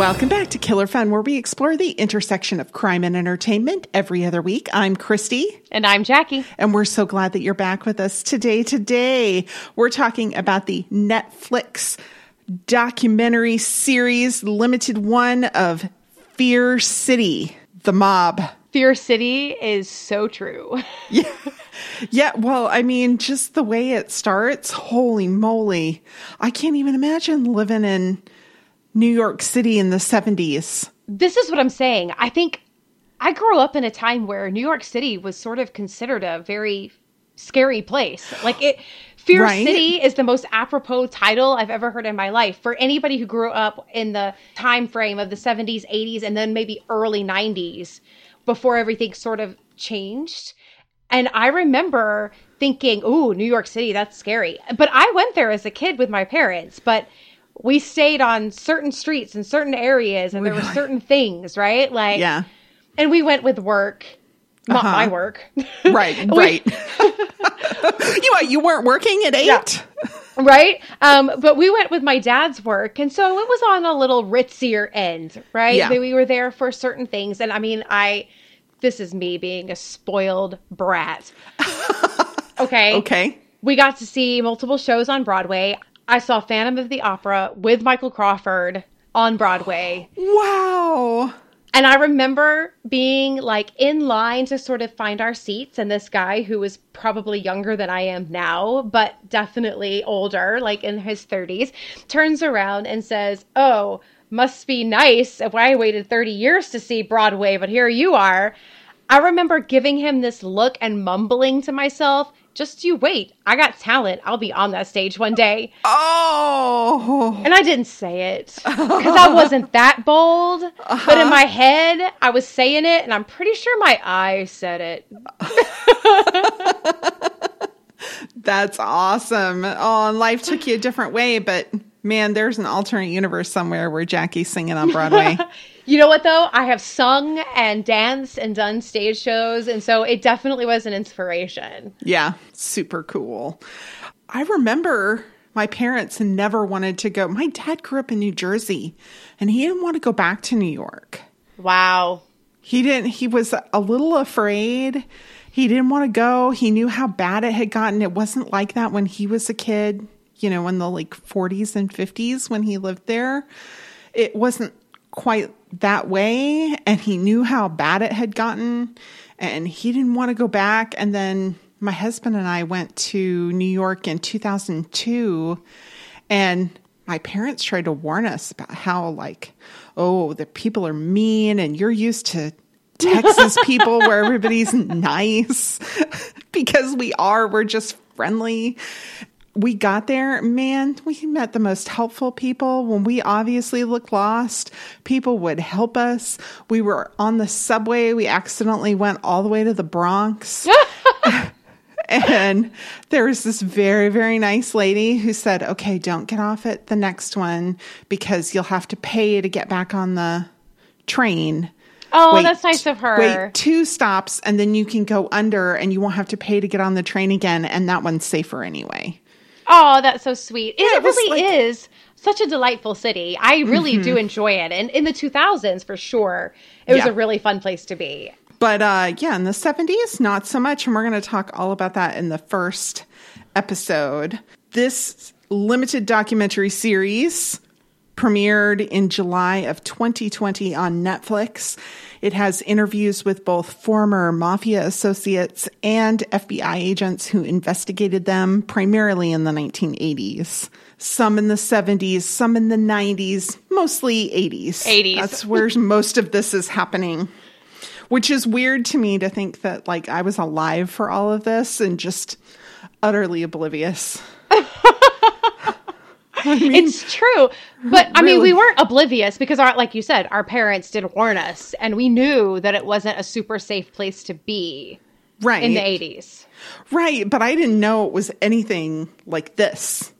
Welcome back to Killer Fun, where we explore the intersection of crime and entertainment every other week. I'm Christy. And I'm Jackie. And we're so glad that you're back with us today. Today, we're talking about the Netflix documentary series, limited one of Fear City, the mob. Fear City is so true. Yeah. Yeah, well, I mean, just the way it starts, holy moly. I can't even imagine living in New York City in the 70s. This is what I'm saying. I think I grew up in a time where New York City was sort of considered a very scary place. Like it Fear right? City is the most apropos title I've ever heard in my life for anybody who grew up in the time frame of the 70s, 80s and then maybe early 90s before everything sort of changed. And I remember thinking, "Ooh, New York City, that's scary." But I went there as a kid with my parents, but we stayed on certain streets in certain areas and there were certain things, right? Like Yeah. And we went with work. Not uh-huh. my work. Right, right. you you weren't working at 8? Yeah. right? Um, but we went with my dad's work, and so it was on a little ritzier end, right? Yeah. We were there for certain things, and I mean, I this is me being a spoiled brat. okay. Okay. We got to see multiple shows on Broadway. I saw Phantom of the Opera with Michael Crawford on Broadway. Wow. And I remember being like in line to sort of find our seats, and this guy who was probably younger than I am now, but definitely older, like in his 30s, turns around and says, Oh, must be nice if I waited 30 years to see Broadway, but here you are. I remember giving him this look and mumbling to myself, just you wait. I got talent. I'll be on that stage one day. Oh. And I didn't say it because I wasn't that bold. Uh-huh. But in my head, I was saying it, and I'm pretty sure my eyes said it. That's awesome. Oh, and life took you a different way, but man, there's an alternate universe somewhere where Jackie's singing on Broadway. you know what though? I have sung and danced and done stage shows, and so it definitely was an inspiration. Yeah, super cool. I remember my parents never wanted to go. My dad grew up in New Jersey, and he didn't want to go back to New York. Wow. He didn't. He was a little afraid. He didn't want to go. He knew how bad it had gotten. It wasn't like that when he was a kid you know, in the like 40s and 50s when he lived there. It wasn't quite that way. And he knew how bad it had gotten. And he didn't want to go back. And then my husband and I went to New York in 2002. And my parents tried to warn us about how, like, oh, the people are mean and you're used to Texas people where everybody's nice because we are. We're just friendly we got there, man, we met the most helpful people. When we obviously looked lost, people would help us. We were on the subway. We accidentally went all the way to the Bronx. and there was this very, very nice lady who said, okay, don't get off at the next one because you'll have to pay to get back on the train. Oh, wait, that's nice of her. Wait two stops and then you can go under and you won't have to pay to get on the train again. And that one's safer anyway. Oh, that's so sweet. Yeah, it, really like, is such a delightful city. I really mm-hmm. do enjoy it. And in the 2000s, for sure, it was yeah. a really fun place to be. But uh, yeah, in the 70s, not so much. And we're going to talk all about that in the first episode. This limited documentary series premiered in July of 2020 on Netflix. It has interviews with both former mafia associates and FBI agents who investigated them primarily in the 1980s. Some in the 70s, some in the 90s, mostly 80s. 80s. That's where most of this is happening. Which is weird to me to think that like I was alive for all of this and just utterly oblivious. I mean, it's true. But I mean, we weren't oblivious because our like you said, our parents did warn us and we knew that it wasn't a super safe place to be. Right. In the 80s. Right, but I didn't know it was anything like this.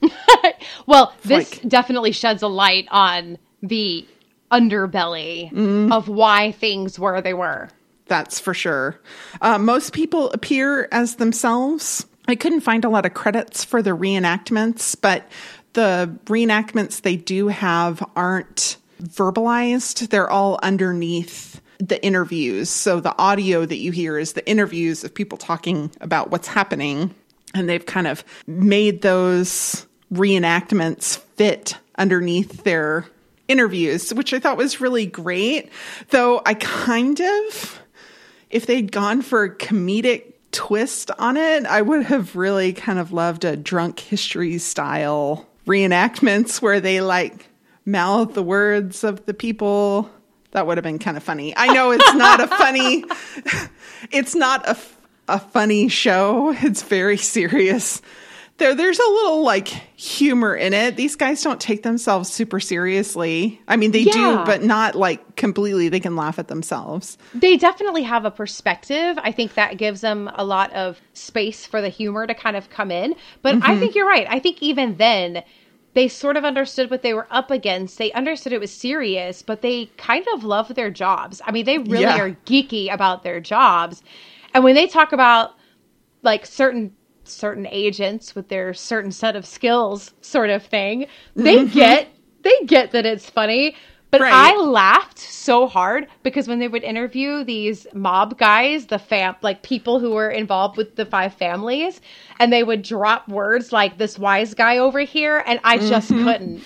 well, this like, definitely sheds a light on the underbelly mm, of why things were they were. That's for sure. Uh, most people appear as themselves I couldn't find a lot of credits for the reenactments, but the reenactments they do have aren't verbalized. They're all underneath the interviews. So the audio that you hear is the interviews of people talking about what's happening. And they've kind of made those reenactments fit underneath their interviews, which I thought was really great. Though I kind of, if they'd gone for comedic twist on it, I would have really kind of loved a drunk history style reenactments where they like mouth the words of the people. That would have been kind of funny. I know it's not a funny, it's not a, a funny show. It's very serious. There, there's a little like humor in it. These guys don't take themselves super seriously. I mean, they yeah. do, but not like completely. They can laugh at themselves. They definitely have a perspective. I think that gives them a lot of space for the humor to kind of come in. But mm-hmm. I think you're right. I think even then, they sort of understood what they were up against. They understood it was serious, but they kind of love their jobs. I mean, they really yeah. are geeky about their jobs. And when they talk about like certain certain agents with their certain set of skills sort of thing, they mm-hmm. get they get that it's funny, but right. I laughed so hard because when they would interview these mob guys, the fam like people who were involved with the five families, and they would drop words like this wise guy over here, and I just mm-hmm. couldn't.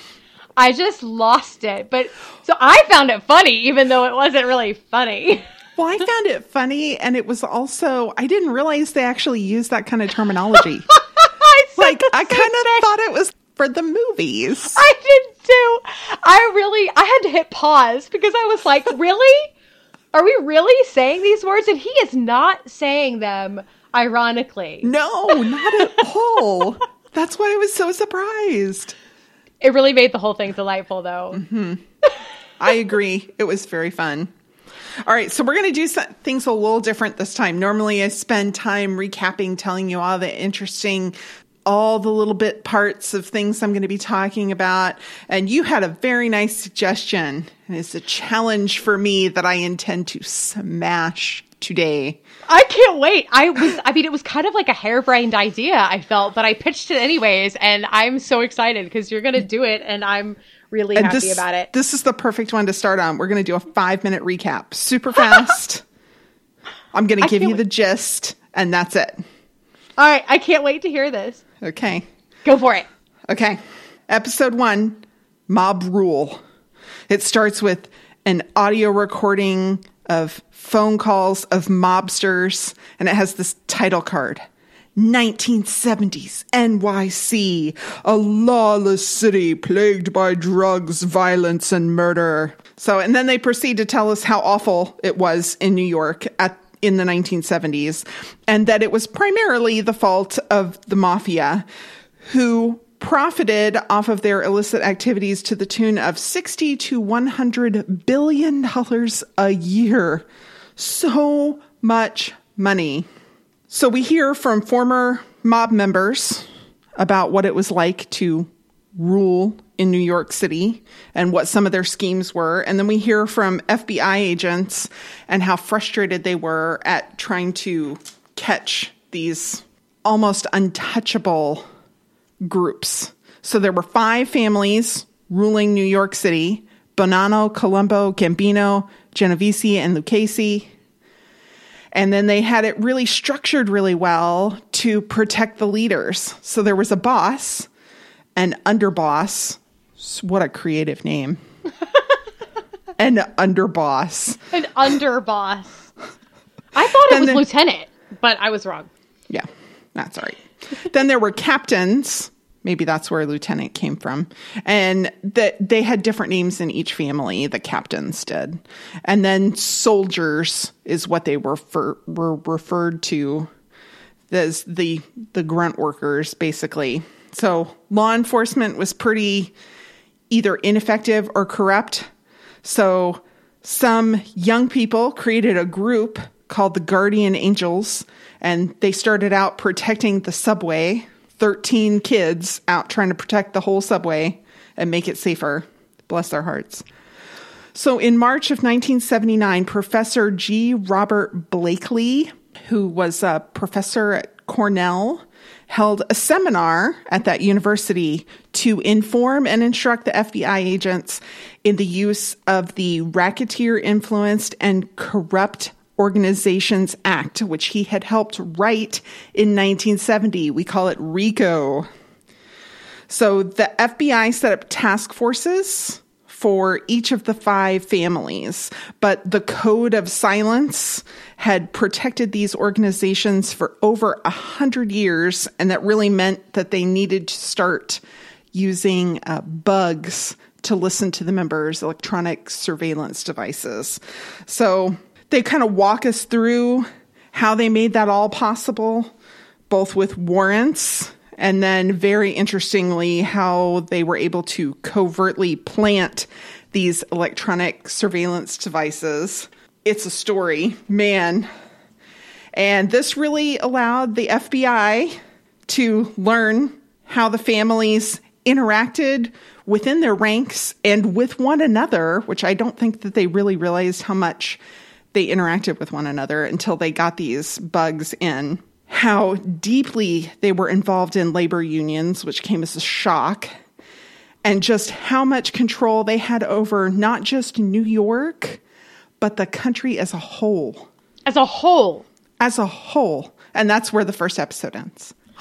I just lost it. But so I found it funny, even though it wasn't really funny. Well, I found it funny, and it was also I didn't realize they actually used that kind of terminology. I like I kind of thought it was for the movies. I did too. I really I had to hit pause because I was like, really? Are we really saying these words? And he is not saying them ironically. No, not at all. That's why I was so surprised. It really made the whole thing delightful, though. Mm-hmm. I agree. It was very fun. All right, so we're going to do some, things a little different this time. Normally, I spend time recapping, telling you all the interesting all the little bit parts of things I'm going to be talking about. And you had a very nice suggestion. And it's a challenge for me that I intend to smash today. I can't wait. I was, I mean, it was kind of like a harebrained idea, I felt, but I pitched it anyways. And I'm so excited because you're going to do it. And I'm really and happy this, about it. This is the perfect one to start on. We're going to do a five minute recap, super fast. I'm going to give you wait. the gist, and that's it. All right. I can't wait to hear this. Okay. Go for it. Okay. Episode one Mob Rule. It starts with an audio recording of phone calls of mobsters, and it has this title card 1970s NYC, a lawless city plagued by drugs, violence, and murder. So, and then they proceed to tell us how awful it was in New York at in the 1970s, and that it was primarily the fault of the mafia, who profited off of their illicit activities to the tune of 60 to 100 billion dollars a year. So much money. So we hear from former mob members about what it was like to rule in New York City and what some of their schemes were. And then we hear from FBI agents and how frustrated they were at trying to catch these almost untouchable groups. So there were five families ruling New York City Bonanno, Colombo, Gambino, Genovese, and Lucchese. And then they had it really structured really well to protect the leaders. So there was a boss, an underboss. What a creative name. an underboss. An underboss. I thought it was then, lieutenant, but I was wrong. Yeah, that's all right. then there were captains Maybe that's where lieutenant came from. And that they had different names in each family, the captains did. And then soldiers is what they were, were referred to as the the grunt workers basically. So law enforcement was pretty either ineffective or corrupt. So some young people created a group called the Guardian Angels and they started out protecting the subway 13 kids out trying to protect the whole subway and make it safer. Bless their hearts. So in March of 1979, Professor G. Robert Blakely, who was a professor at Cornell, held a seminar at that university to inform and instruct the FBI agents in the use of the Racketeer Influenced and Corrupt Organizations Act, which he had helped write in 1970. We call it RICO. So the FBI set up task forces for each of the five families, but the code of silence had protected these organizations for over a hundred years, and that really meant that they needed to start using uh, bugs to listen to the members' electronic surveillance devices. So they kind of walk us through how they made that all possible, both with warrants and then, very interestingly, how they were able to covertly plant these electronic surveillance devices. It's a story, man. And this really allowed the FBI to learn how the families interacted within their ranks and with one another, which I don't think that they really realized how much they interacted with one another until they got these bugs in how deeply they were involved in labor unions, which came as a shock, and just how much control they had over not just New York, but the country as a whole. As a whole. As a whole. And that's where the first episode ends.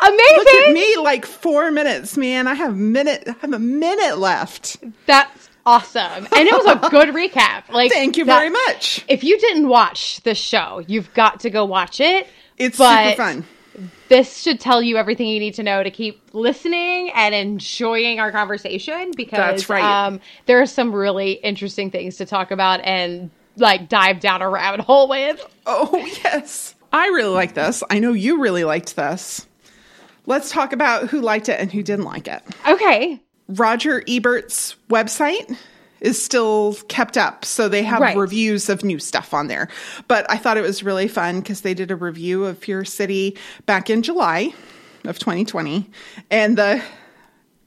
Amazing. Look at me, like four minutes, man. I have minute I have a minute left. That's awesome. And it was a good recap. Like Thank you that, very much. If you didn't watch this show, you've got to go watch it it's super fun. This should tell you everything you need to know to keep listening and enjoying our conversation because That's right. um, there are some really interesting things to talk about and like dive down a rabbit hole with. Oh, yes. I really like this. I know you really liked this. Let's talk about who liked it and who didn't like it. Okay. Roger Ebert's website is still kept up. So they have right. reviews of new stuff on there. But I thought it was really fun because they did a review of Fear City back in July of 2020. And the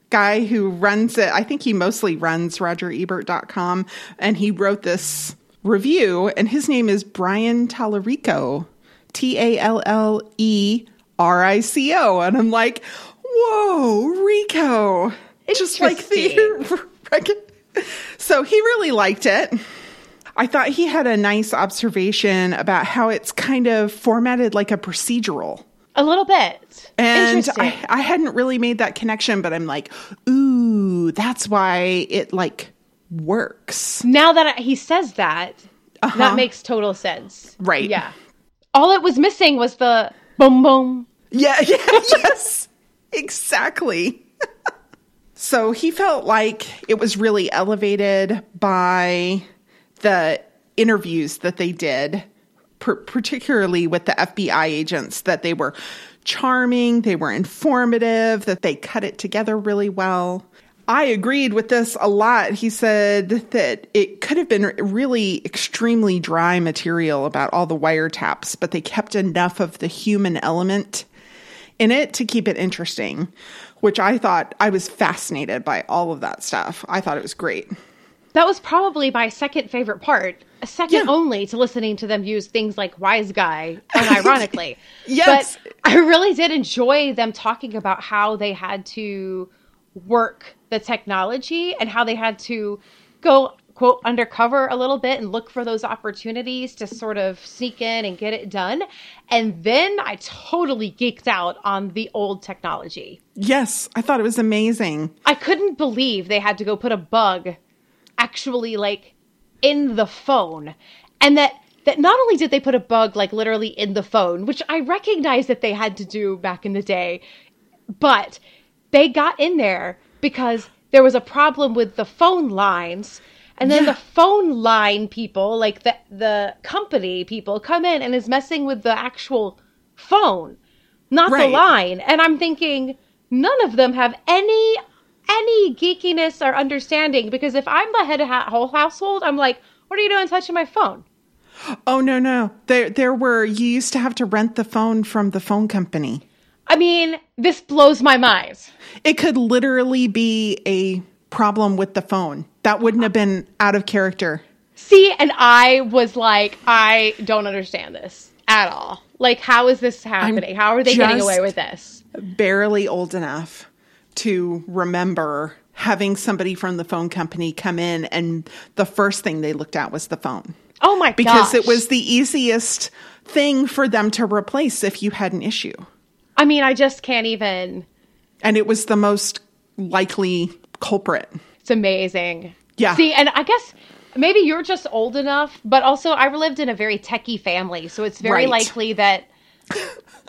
guy who runs it, I think he mostly runs rogerebert.com, and he wrote this review, and his name is Brian Tallarico, T A L L E R I C O. And I'm like, whoa, Rico. Just like the so he really liked it. I thought he had a nice observation about how it's kind of formatted like a procedural. A little bit. And I, I hadn't really made that connection, but I'm like, ooh, that's why it like works. Now that he says that, uh-huh. that makes total sense. Right. Yeah. All it was missing was the boom boom. Yeah, yeah, yes. exactly. So he felt like it was really elevated by the interviews that they did, particularly with the FBI agents, that they were charming, they were informative, that they cut it together really well. I agreed with this a lot. He said that it could have been really extremely dry material about all the wiretaps, but they kept enough of the human element in it to keep it interesting which I thought I was fascinated by all of that stuff. I thought it was great. That was probably my second favorite part, a second yeah. only to listening to them use things like wise guy unironically. yes. But I really did enjoy them talking about how they had to work the technology and how they had to go quote undercover a little bit and look for those opportunities to sort of sneak in and get it done. And then I totally geeked out on the old technology. Yes, I thought it was amazing. I couldn't believe they had to go put a bug actually like in the phone and that that not only did they put a bug like literally in the phone, which I recognize that they had to do back in the day, but they got in there because there was a problem with the phone lines and then yeah. the phone line people, like the the company people, come in and is messing with the actual phone, not right. the line. And I'm thinking none of them have any any geekiness or understanding because if I'm the head of that whole household, I'm like, what are you doing touching my phone? Oh no no, there there were you used to have to rent the phone from the phone company. I mean, this blows my mind. It could literally be a problem with the phone. That wouldn't have been out of character. See, and I was like, I don't understand this at all. Like, how is this happening? I'm how are they getting away with this? Barely old enough to remember having somebody from the phone company come in, and the first thing they looked at was the phone. Oh my god. Because gosh. it was the easiest thing for them to replace if you had an issue. I mean, I just can't even. And it was the most likely culprit. It's amazing. Yeah. See, and I guess maybe you're just old enough, but also I lived in a very techie family, so it's very Right. likely that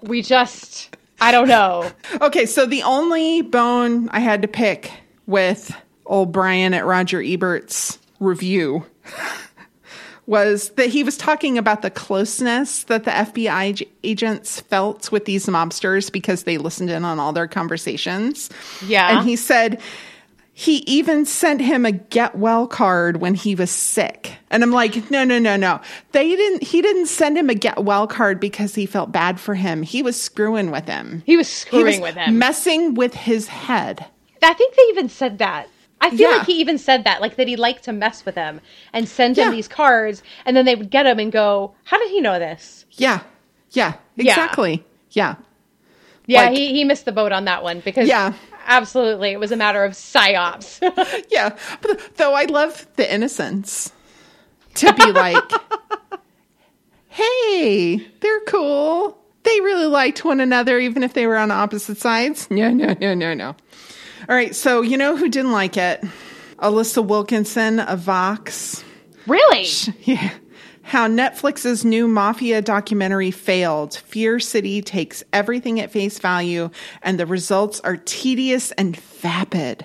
we just I don't know. Okay, so the only bone I had to pick with old Brian at Roger Ebert's review was that he was talking about the closeness that the FBI ag- agents felt with these mobsters because they listened in on all their conversations. Yeah. And he said he even sent him a get well card when he was sick. And I'm like, no, no, no, no. They didn't he didn't send him a get well card because he felt bad for him. He was screwing with him. He was He screwing was with him. messing with his head. I think they even said that. I feel Yeah. like he even said that, like that he liked to mess with him and send him Yeah. these cards, and then they would get him and go, "How did he know this?" Yeah. Yeah. Yeah. Exactly. Yeah. Yeah, Like- he he missed the boat on that one because Yeah. Absolutely, it was a matter of psyops. Yeah. But though I love the innocence to be like, hey, they're cool. They really liked one another, even if they were on opposite sides. No, no, no, no, no. All right. So, you know who didn't like it? Alissa Wilkinson of Vox. really? Yeah. How Netflix's new mafia documentary failed. Fear City takes everything at face value, and the results are tedious and vapid.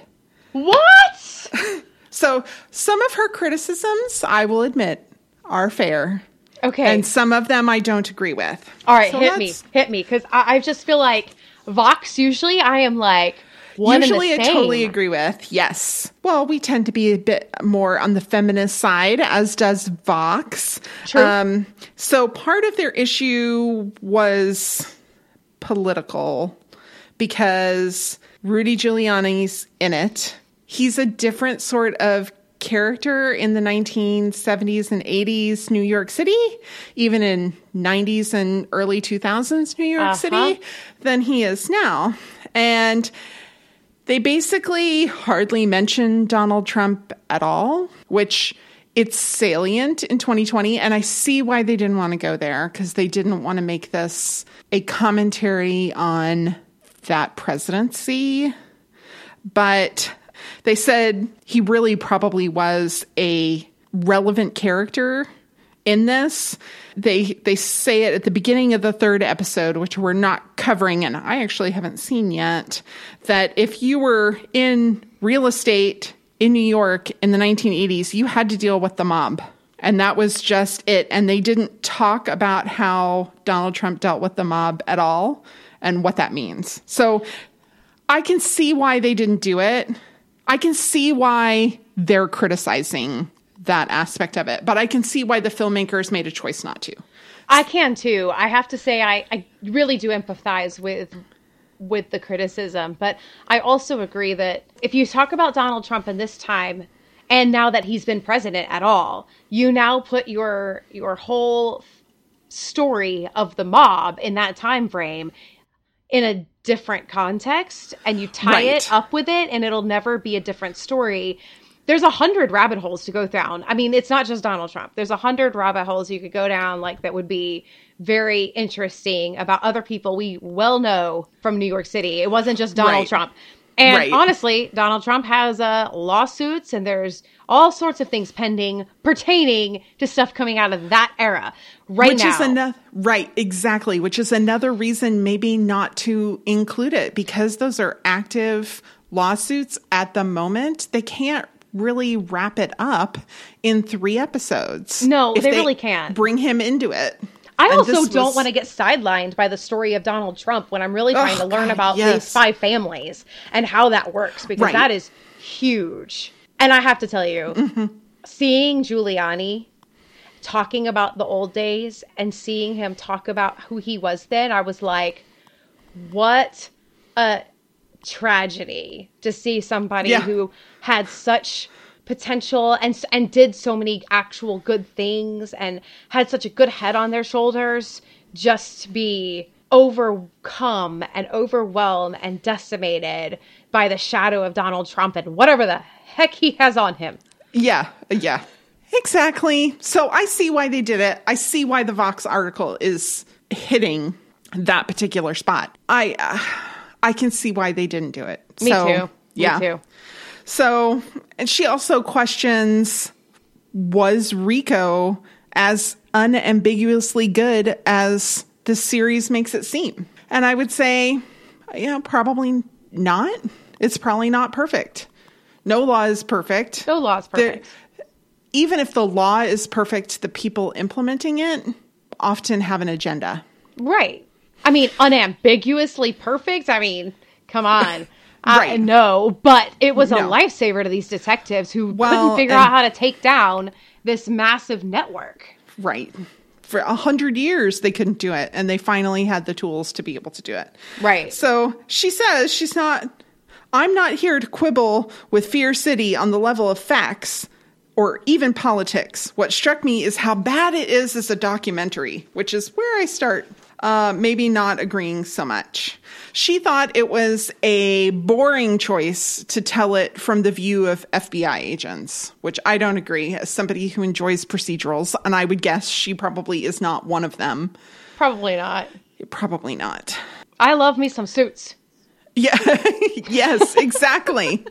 What? So, some of her criticisms, I will admit, are fair. Okay. And some of them I don't agree with. All right, So hit me, hit me, because I, I just feel like Vox. Usually, I am like Usually, I totally agree with. Yes. Well, we tend to be a bit more on the feminist side, as does Vox. True. Um, so, part of their issue was political because Rudy Giuliani's in it. He's a different sort of character in the 1970s and 80s New York City, even in 90s and early 2000s New York Uh-huh. City, than he is now. And they basically hardly mention Donald Trump at all, which it's salient in 2020. And I see why they didn't want to go there because they didn't want to make this a commentary on that presidency. But they said he really probably was a relevant character in this. They they say it at the beginning of the third episode, which we're not covering, and I actually haven't seen yet. That if you were in real estate in New York in the 1980s, you had to deal with the mob. And that was just it. And they didn't talk about how Donald Trump dealt with the mob at all and what that means. So I can see why they didn't do it. I can see why they're criticizing that aspect of it, but I can see why the filmmakers made a choice not to. I can too. I have to say, I, I really do empathize with with the criticism, but I also agree that if you talk about Donald Trump in this time, and now that he's been president at all, you now put your your whole story of the mob in that time frame in a different context, and you tie Right. it up with it, and it'll never be a different story. There's a hundred rabbit holes to go down. I mean, it's not just Donald Trump. There's a hundred rabbit holes you could go down, like that would be very interesting about other people we well know from New York City. It wasn't just Donald Right. Trump. And Right. honestly, Donald Trump has uh, lawsuits and there's all sorts of things pending pertaining to stuff coming out of that era right which now. is another right, exactly, which is another reason maybe not to include it because those are active lawsuits at the moment. They can't really wrap it up in 3 episodes. No, if they really can't. Bring him into it. I And also don't was- want to get sidelined by the story of Donald Trump when I'm really trying Oh, to learn God, about yes. these five families and how that works because Right. that is huge. And I have to tell you, Mm-hmm. seeing Giuliani talking about the old days and seeing him talk about who he was then, I was like, what a tragedy to see somebody Yeah. who had such potential and and did so many actual good things and had such a good head on their shoulders just be overcome and overwhelmed and decimated by the shadow of Donald Trump and whatever the heck he has on him. Yeah, yeah. Exactly. So I see why they did it. I see why the Vox article is hitting that particular spot. I uh, I can see why they didn't do it. Me so, too. Yeah. Me too. So, and she also questions was RICO as unambiguously good as the series makes it seem? And I would say, yeah, probably not. It's probably not perfect. No law is perfect. No law is perfect. There, even if the law is perfect, the people implementing it often have an agenda. Right. I mean, unambiguously perfect. I mean, come on. Uh, right. no, but it was no. a lifesaver to these detectives who well, couldn't figure out how to take down this massive network. Right. For a hundred years, they couldn't do it, and they finally had the tools to be able to do it. Right. So she says she's not. I'm not here to quibble with Fear City on the level of facts or even politics. What struck me is how bad it is as a documentary, which is where I start uh, maybe not agreeing so much. She thought it was a boring choice to tell it from the view of FBI agents, which I don't agree as somebody who enjoys procedurals, and I would guess she probably is not one of them. Probably not. Probably not. I love me some suits. Yeah, yes, exactly.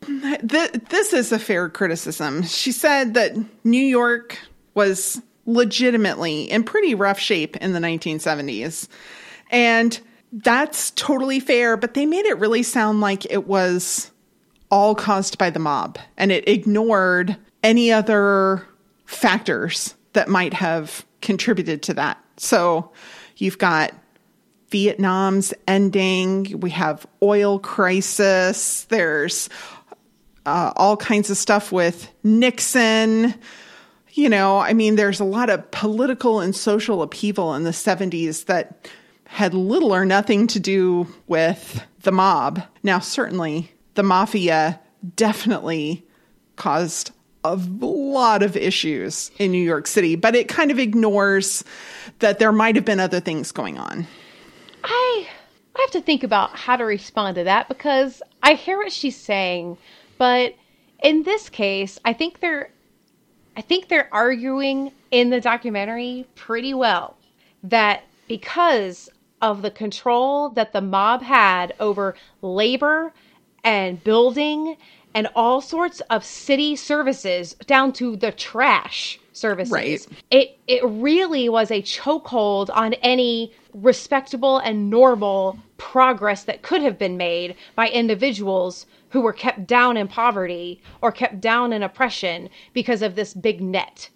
this is a fair criticism. She said that New York was legitimately in pretty rough shape in the 1970s. And that's totally fair, but they made it really sound like it was all caused by the mob and it ignored any other factors that might have contributed to that. So you've got Vietnam's ending, we have oil crisis, there's uh, all kinds of stuff with Nixon you know, I mean, there's a lot of political and social upheaval in the 70s that had little or nothing to do with the mob. Now, certainly, the mafia definitely caused a lot of issues in New York City, but it kind of ignores that there might have been other things going on. I I have to think about how to respond to that because I hear what she's saying, but in this case, I think there I think they're arguing in the documentary pretty well that because of the control that the mob had over labor and building and all sorts of city services down to the trash services. Right. It it really was a chokehold on any respectable and normal progress that could have been made by individuals who were kept down in poverty or kept down in oppression because of this big net.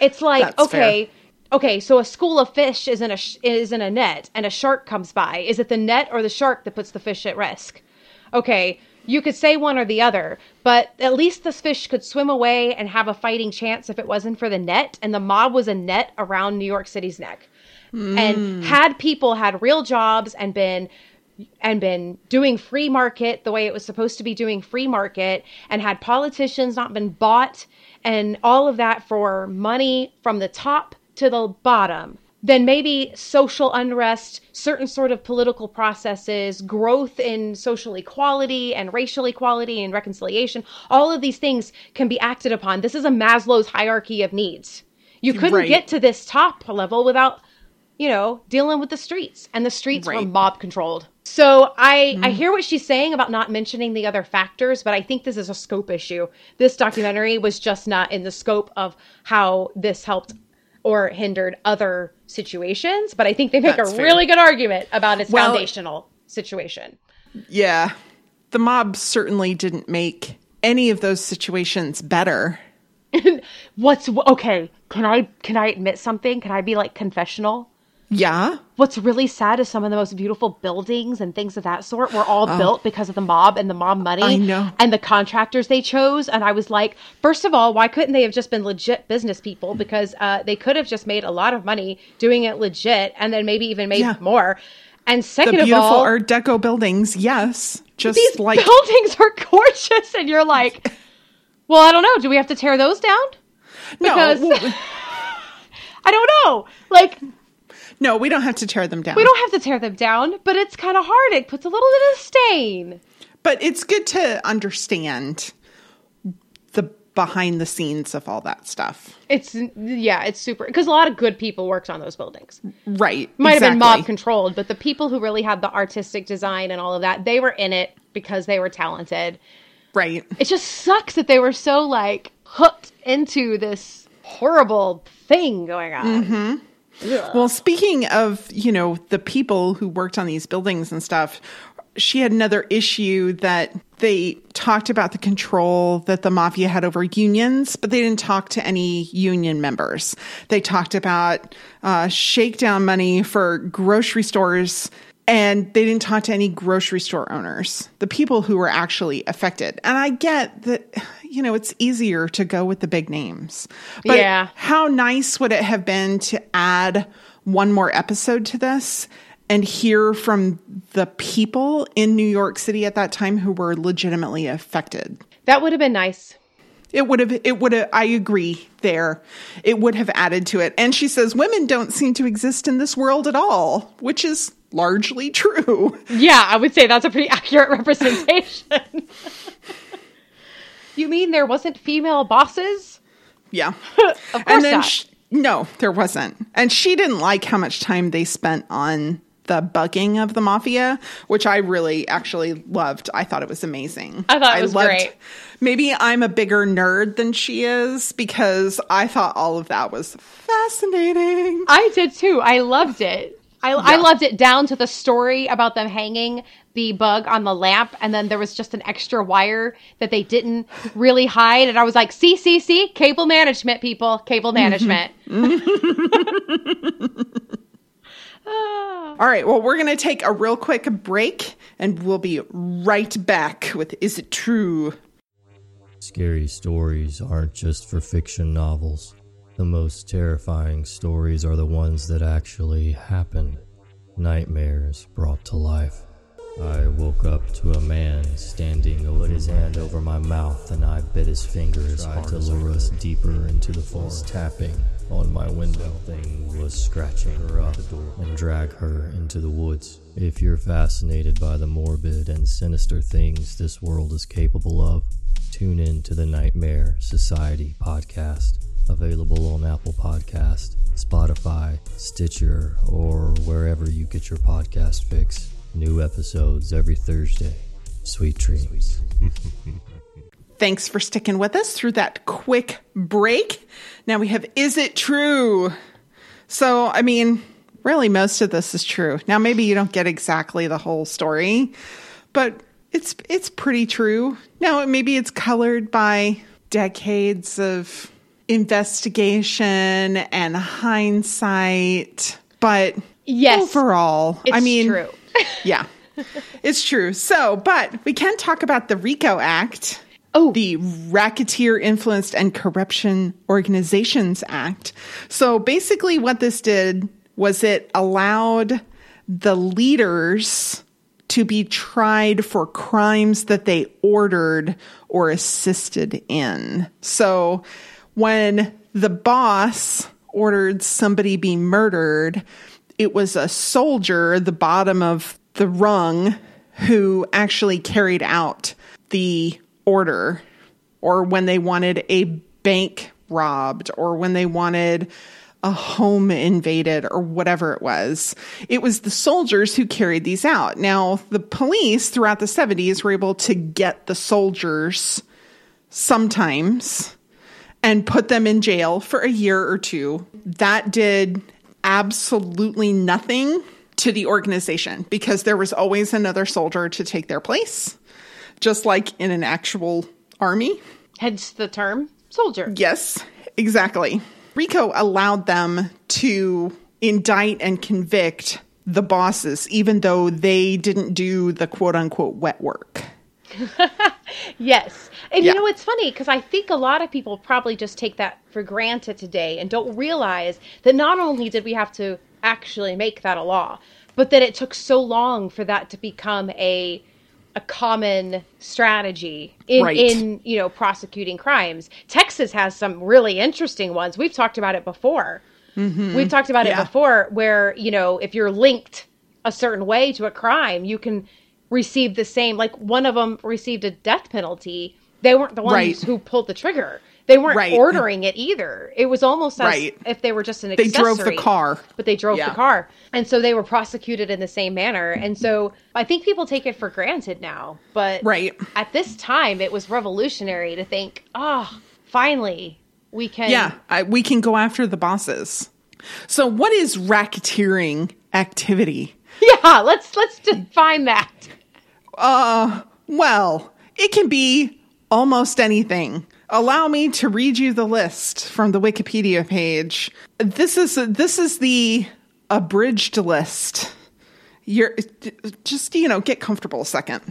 It's like, That's okay, fair. okay, so a school of fish is in a is in a net and a shark comes by. Is it the net or the shark that puts the fish at risk? Okay, you could say one or the other, but at least this fish could swim away and have a fighting chance if it wasn't for the net and the mob was a net around New York City's neck. Mm. And had people had real jobs and been and been doing free market the way it was supposed to be doing free market and had politicians not been bought and all of that for money from the top to the bottom then maybe social unrest, certain sort of political processes, growth in social equality and racial equality and reconciliation, all of these things can be acted upon. This is a Maslow's hierarchy of needs. You couldn't right. get to this top level without, you know, dealing with the streets, and the streets right. were mob controlled. So I mm. I hear what she's saying about not mentioning the other factors, but I think this is a scope issue. This documentary was just not in the scope of how this helped or hindered other situations, but I think they make That's a fair. really good argument about its well, foundational situation. Yeah. The mob certainly didn't make any of those situations better. What's okay, can I can I admit something? Can I be like confessional? Yeah. What's really sad is some of the most beautiful buildings and things of that sort were all oh. built because of the mob and the mob money. I know. And the contractors they chose. And I was like, first of all, why couldn't they have just been legit business people? Because uh, they could have just made a lot of money doing it legit and then maybe even made yeah. more. And second the of beautiful all, Art Deco buildings, yes. Just these like buildings are gorgeous, and you're like, well, I don't know. Do we have to tear those down? Because no, I don't know. Like No, we don't have to tear them down. We don't have to tear them down, but it's kind of hard. It puts a little bit of stain. But it's good to understand the behind the scenes of all that stuff. It's yeah, it's super because a lot of good people worked on those buildings. Right. Might exactly. have been mob controlled, but the people who really had the artistic design and all of that, they were in it because they were talented. Right. It just sucks that they were so like hooked into this horrible thing going on. Mm-hmm. Well, speaking of, you know, the people who worked on these buildings and stuff, she had another issue that they talked about the control that the mafia had over unions, but they didn't talk to any union members. They talked about uh, shakedown money for grocery stores, and they didn't talk to any grocery store owners, the people who were actually affected. And I get that, you know, it's easier to go with the big names. But yeah. how nice would it have been to add one more episode to this and hear from the people in New York City at that time who were legitimately affected. That would have been nice. It would have, it would have, I agree there. It would have added to it. And she says women don't seem to exist in this world at all, which is largely true. Yeah, I would say that's a pretty accurate representation. you mean there wasn't female bosses? Yeah. of course and then not. She, no, there wasn't. And she didn't like how much time they spent on the bugging of the mafia, which I really actually loved. I thought it was amazing. I thought it was loved, great. Maybe I'm a bigger nerd than she is because I thought all of that was fascinating. I did too. I loved it. I, yeah. I loved it down to the story about them hanging the bug on the lamp, and then there was just an extra wire that they didn't really hide. And I was like, see, see, see, cable management, people, cable mm-hmm. management. All right. Well, we're going to take a real quick break and we'll be right back with Is It True? Scary stories aren't just for fiction novels. The most terrifying stories are the ones that actually happen. Nightmares brought to life. I woke up to a man standing put his hand over my mouth and I bit his fingers hard to lure us deeper into the forest. Tapping on my window thing was scratching her up and drag her into the woods. If you're fascinated by the morbid and sinister things this world is capable of, tune in to the Nightmare Society podcast, available on Apple Podcast, Spotify, Stitcher, or wherever you get your podcast fix. New episodes every Thursday. Sweet dreams. Thanks for sticking with us through that quick break. Now we have Is It True? So, I mean, really, most of this is true. Now, maybe you don't get exactly the whole story, but it's it's pretty true. Now, maybe it's colored by decades of investigation and hindsight, but yes, overall, I mean, true. yeah, it's true. So, but we can talk about the RICO Act. Oh. The Racketeer Influenced and Corruption Organizations Act. So basically, what this did was it allowed the leaders to be tried for crimes that they ordered or assisted in. So when the boss ordered somebody be murdered, it was a soldier, the bottom of the rung, who actually carried out the order, or when they wanted a bank robbed, or when they wanted a home invaded, or whatever it was. It was the soldiers who carried these out. Now, the police throughout the 70s were able to get the soldiers sometimes and put them in jail for a year or two. That did absolutely nothing to the organization because there was always another soldier to take their place, just like in an actual army. Hence the term soldier. Yes, exactly. RICO allowed them to indict and convict the bosses, even though they didn't do the quote unquote wet work. yes. And yeah. you know, it's funny because I think a lot of people probably just take that for granted today and don't realize that not only did we have to actually make that a law, but that it took so long for that to become a a common strategy in, right. in you know prosecuting crimes. Texas has some really interesting ones. We've talked about it before. Mm-hmm. We've talked about yeah. it before, where you know if you're linked a certain way to a crime, you can receive the same. Like one of them received a death penalty. They weren't the ones right. who pulled the trigger. They weren't right. ordering it either. It was almost as right. if they were just an accessory. They drove the car. But they drove yeah. the car. And so they were prosecuted in the same manner. And so I think people take it for granted now. But right. at this time, it was revolutionary to think, oh, finally, we can. Yeah, I, we can go after the bosses. So what is racketeering activity? Yeah, let's let's define that. Uh, well, it can be almost anything. Allow me to read you the list from the Wikipedia page. This is this is the abridged list. You're just you know get comfortable a second.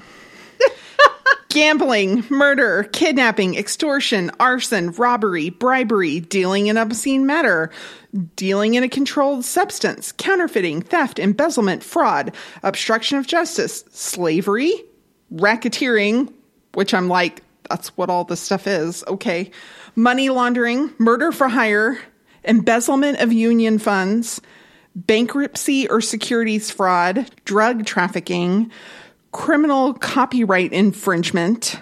Gambling, murder, kidnapping, extortion, arson, robbery, bribery, dealing in obscene matter, dealing in a controlled substance, counterfeiting, theft, embezzlement, fraud, obstruction of justice, slavery, racketeering, which I'm like, that's what all this stuff is. Okay. Money laundering, murder for hire, embezzlement of union funds, bankruptcy or securities fraud, drug trafficking, criminal copyright infringement,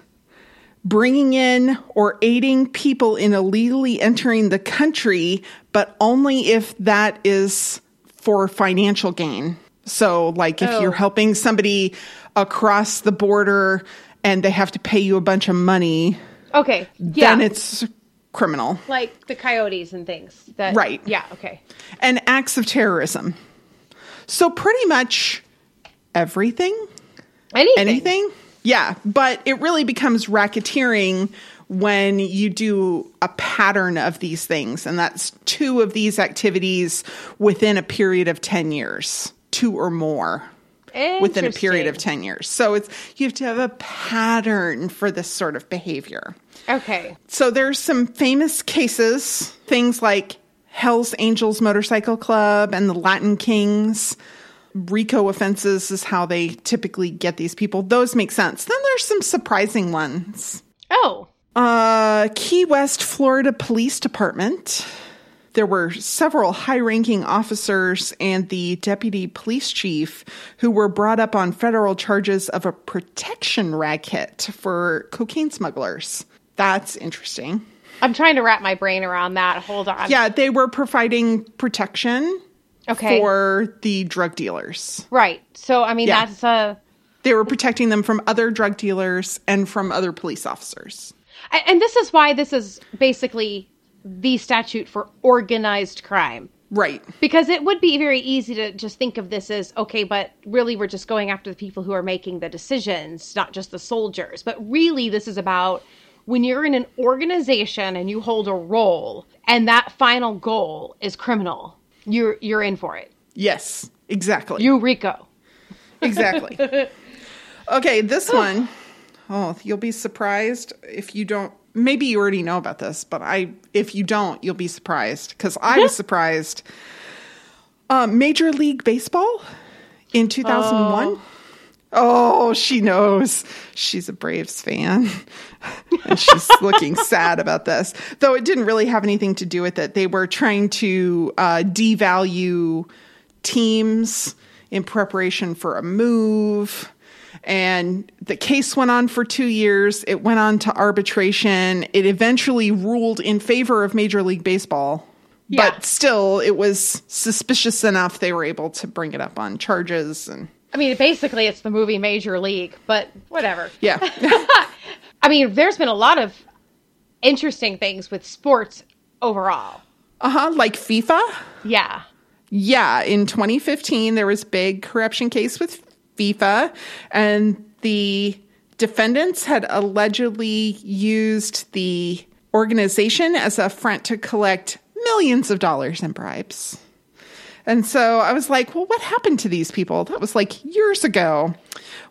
bringing in or aiding people in illegally entering the country, but only if that is for financial gain. So, like if oh. you're helping somebody across the border and they have to pay you a bunch of money. Okay. Yeah. Then it's criminal. Like the coyotes and things. That, right. Yeah, okay. And acts of terrorism. So pretty much everything. Anything. Anything? Yeah, but it really becomes racketeering when you do a pattern of these things and that's two of these activities within a period of 10 years, two or more within a period of 10 years. So it's you have to have a pattern for this sort of behavior. Okay. So there's some famous cases, things like Hell's Angels Motorcycle Club and the Latin Kings. RICO offenses is how they typically get these people. Those make sense. Then there's some surprising ones. Oh. Uh Key West, Florida Police Department there were several high ranking officers and the deputy police chief who were brought up on federal charges of a protection racket for cocaine smugglers. That's interesting. I'm trying to wrap my brain around that. Hold on. Yeah, they were providing protection okay. for the drug dealers. Right. So, I mean, yeah. that's a. They were protecting them from other drug dealers and from other police officers. And this is why this is basically the statute for organized crime. Right. Because it would be very easy to just think of this as okay, but really we're just going after the people who are making the decisions, not just the soldiers. But really, this is about when you're in an organization and you hold a role and that final goal is criminal, you're you're in for it. Yes, exactly. You RICO. Exactly. okay, this one. Oh, you'll be surprised if you don't maybe you already know about this, but I if you don't, you'll be surprised because I was surprised. Um, Major League Baseball in 2001. Oh. Oh, she knows. She's a Braves fan. and she's looking sad about this. Though it didn't really have anything to do with it. They were trying to uh, devalue teams in preparation for a move and the case went on for two years. It went on to arbitration. It eventually ruled in favor of Major League Baseball. Yeah. But still, it was suspicious enough they were able to bring it up on charges. And I mean, basically, it's the movie Major League, but whatever. Yeah. I mean, there's been a lot of interesting things with sports overall. Uh huh. Like FIFA? Yeah. Yeah. In 2015, there was big corruption case with FIFA, and the defendants had allegedly used the organization as a front to collect millions of dollars in bribes. And so I was like, well, what happened to these people? That was like years ago.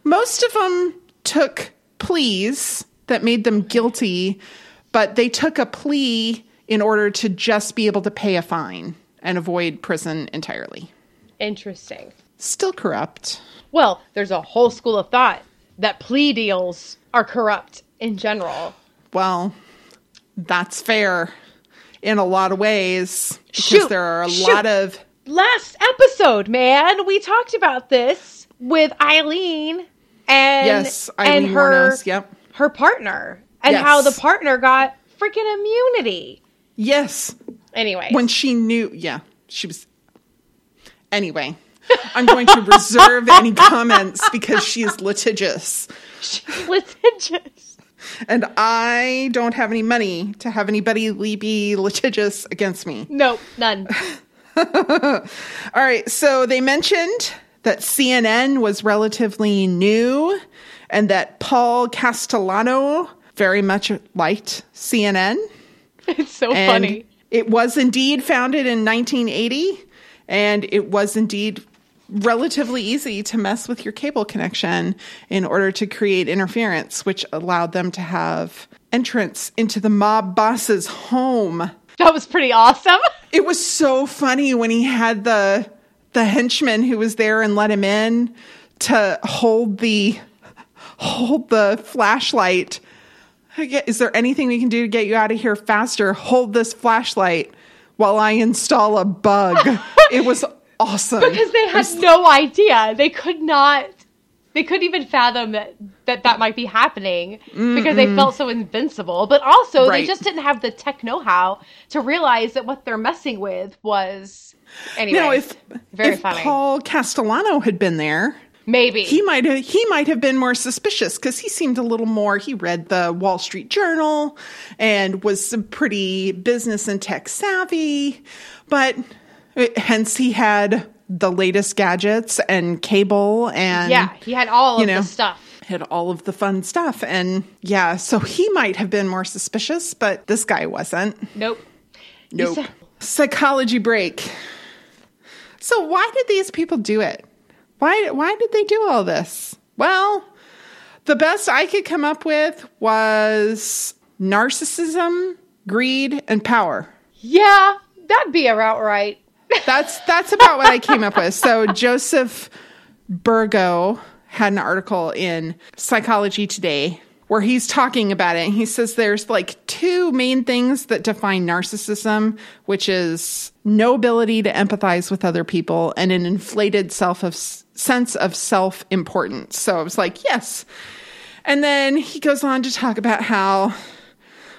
Most of them took pleas that made them guilty, but they took a plea in order to just be able to pay a fine and avoid prison entirely. Interesting. Still corrupt. Well, there's a whole school of thought that plea deals are corrupt in general. Well, that's fair. in a lot of ways because Shoot, there are a shoot. lot of Last episode, man, we talked about this with Eileen and Yes, Eileen and her yep. her partner and Yes. how the partner got freaking immunity. yes Anyway, when she knew yeah she was anyway i'm going to reserve any comments because she is litigious she's litigious. and i don't have any money to have anybody be litigious against me Nope, none. all right so they mentioned that CNN was relatively new and that Paul Castellano very much liked CNN It's so And funny. It was indeed founded in 1980, and it was indeed relatively easy to mess with your cable connection in order to create interference, which allowed them to have entrance into the mob boss's home. That was pretty awesome. It was so funny when he had the the henchman who was there and let him in to hold the hold the flashlight. Is there anything we can do to get you out of here faster? Hold this flashlight while I install a bug. it was awesome. because they had no idea. They could not. They couldn't even fathom that that, that might be happening because they felt so invincible. But also, Right. they just didn't have the tech know-how to realize that what they're messing with was anyway. now, if very if funny. Paul Castellano had been there, maybe he might have he might have been more suspicious because he seemed a little more he read the wall street journal and was some pretty business and tech savvy but uh, hence he had the latest gadgets and cable and yeah, he had all you of know. the stuff. had all of the fun stuff and yeah so he might have been more suspicious but this guy wasn't Nope. nope said- psychology break so why did these people do it why why did they do all this well the best i could come up with was narcissism greed and power Yeah, that'd be about right. That's that's about what I came up with. So Joseph Burgo had an article in Psychology Today where he's talking about it. He says there's like two main things that define narcissism, which is no ability to empathize with other people and an inflated self of sense of self importance. So I was like, yes. And then he goes on to talk about how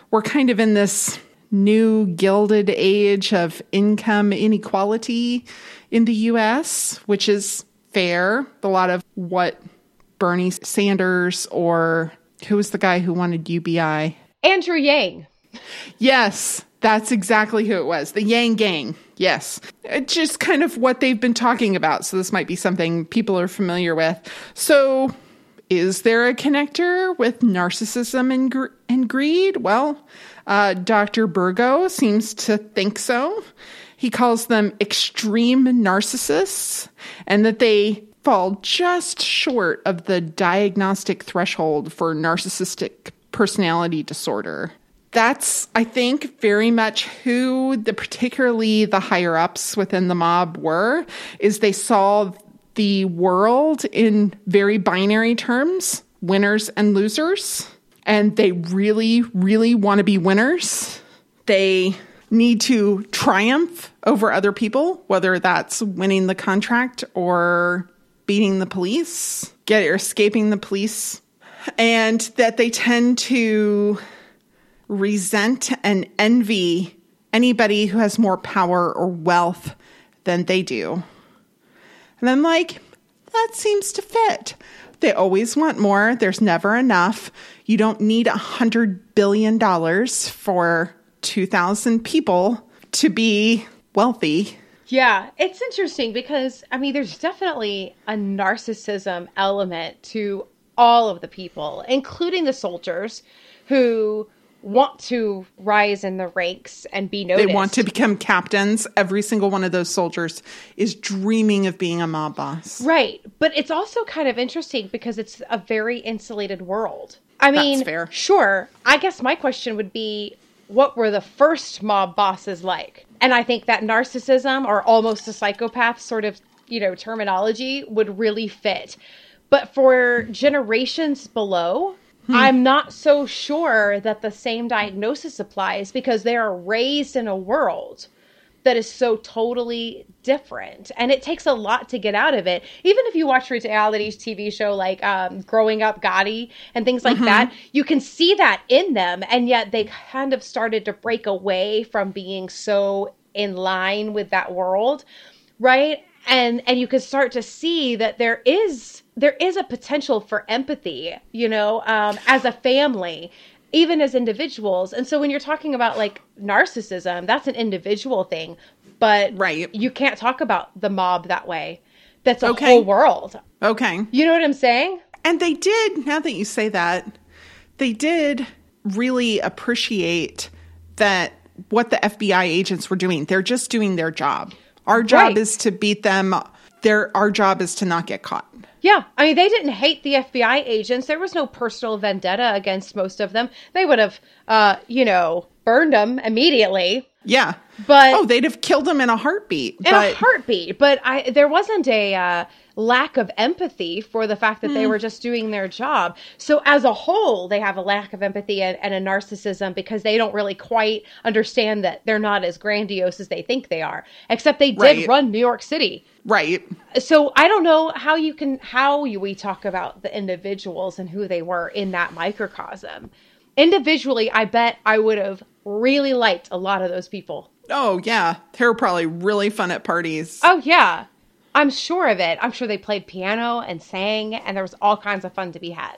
we're kind of in this new gilded age of income inequality in the US, which is fair. A lot of what Bernie Sanders or who was the guy who wanted UBI? Andrew Yang. Yes, that's exactly who it was. The Yang Gang. Yes. It's just kind of what they've been talking about. So this might be something people are familiar with. So is there a connector with narcissism and, gr- and greed? Well, uh, Dr. Burgo seems to think so. He calls them extreme narcissists and that they fall just short of the diagnostic threshold for narcissistic personality disorder that's i think very much who the particularly the higher ups within the mob were is they saw the world in very binary terms winners and losers and they really really want to be winners they need to triumph over other people whether that's winning the contract or beating the police get or escaping the police and that they tend to resent and envy anybody who has more power or wealth than they do. And I'm like, that seems to fit. They always want more. There's never enough. You don't need a hundred billion dollars for 2,000 people to be wealthy. Yeah, it's interesting because I mean, there's definitely a narcissism element to all of the people, including the soldiers who want to rise in the ranks and be noticed. They want to become captains. Every single one of those soldiers is dreaming of being a mob boss. Right. But it's also kind of interesting because it's a very insulated world. I mean, fair. sure. I guess my question would be what were the first mob bosses like? And I think that narcissism or almost a psychopath sort of, you know, terminology would really fit. But for generations below, Hmm. I'm not so sure that the same diagnosis applies because they are raised in a world that is so totally different and it takes a lot to get out of it even if you watch reality tv show like um, growing up gotti and things like mm-hmm. that you can see that in them and yet they kind of started to break away from being so in line with that world right and and you can start to see that there is there is a potential for empathy you know um, as a family even as individuals. And so when you're talking about like narcissism, that's an individual thing, but right. you can't talk about the mob that way. That's a okay. whole world. Okay. You know what I'm saying? And they did, now that you say that, they did really appreciate that what the FBI agents were doing. They're just doing their job. Our job right. is to beat them. Their our job is to not get caught. Yeah, I mean, they didn't hate the FBI agents. There was no personal vendetta against most of them. They would have, uh, you know, burned them immediately. Yeah, but oh, they'd have killed them in a heartbeat. In but... a heartbeat. But I, there wasn't a uh, lack of empathy for the fact that mm. they hmm. were just doing their job. So as a whole, they have a lack of empathy and, and, a narcissism because they don't really quite understand that they're not as grandiose as they think they are. Except they did right. run New York City. Right. So I don't know how you can how we talk about the individuals and who they were in that microcosm. Individually, I bet I would have really liked a lot of those people. Oh yeah, they were probably really fun at parties. Oh yeah, I'm sure of it. I'm sure they played piano and sang, and there was all kinds of fun to be had.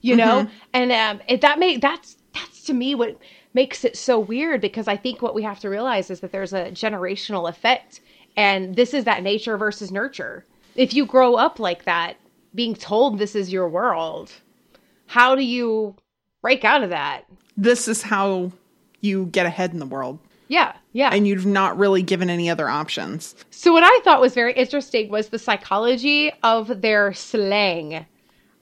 You know, mm-hmm. and um, it, that made that's that's to me what makes it so weird because I think what we have to realize is that there's a generational effect and this is that nature versus nurture. If you grow up like that, being told this is your world, how do you break out of that? This is how you get ahead in the world. Yeah, yeah. And you've not really given any other options. So, what I thought was very interesting was the psychology of their slang.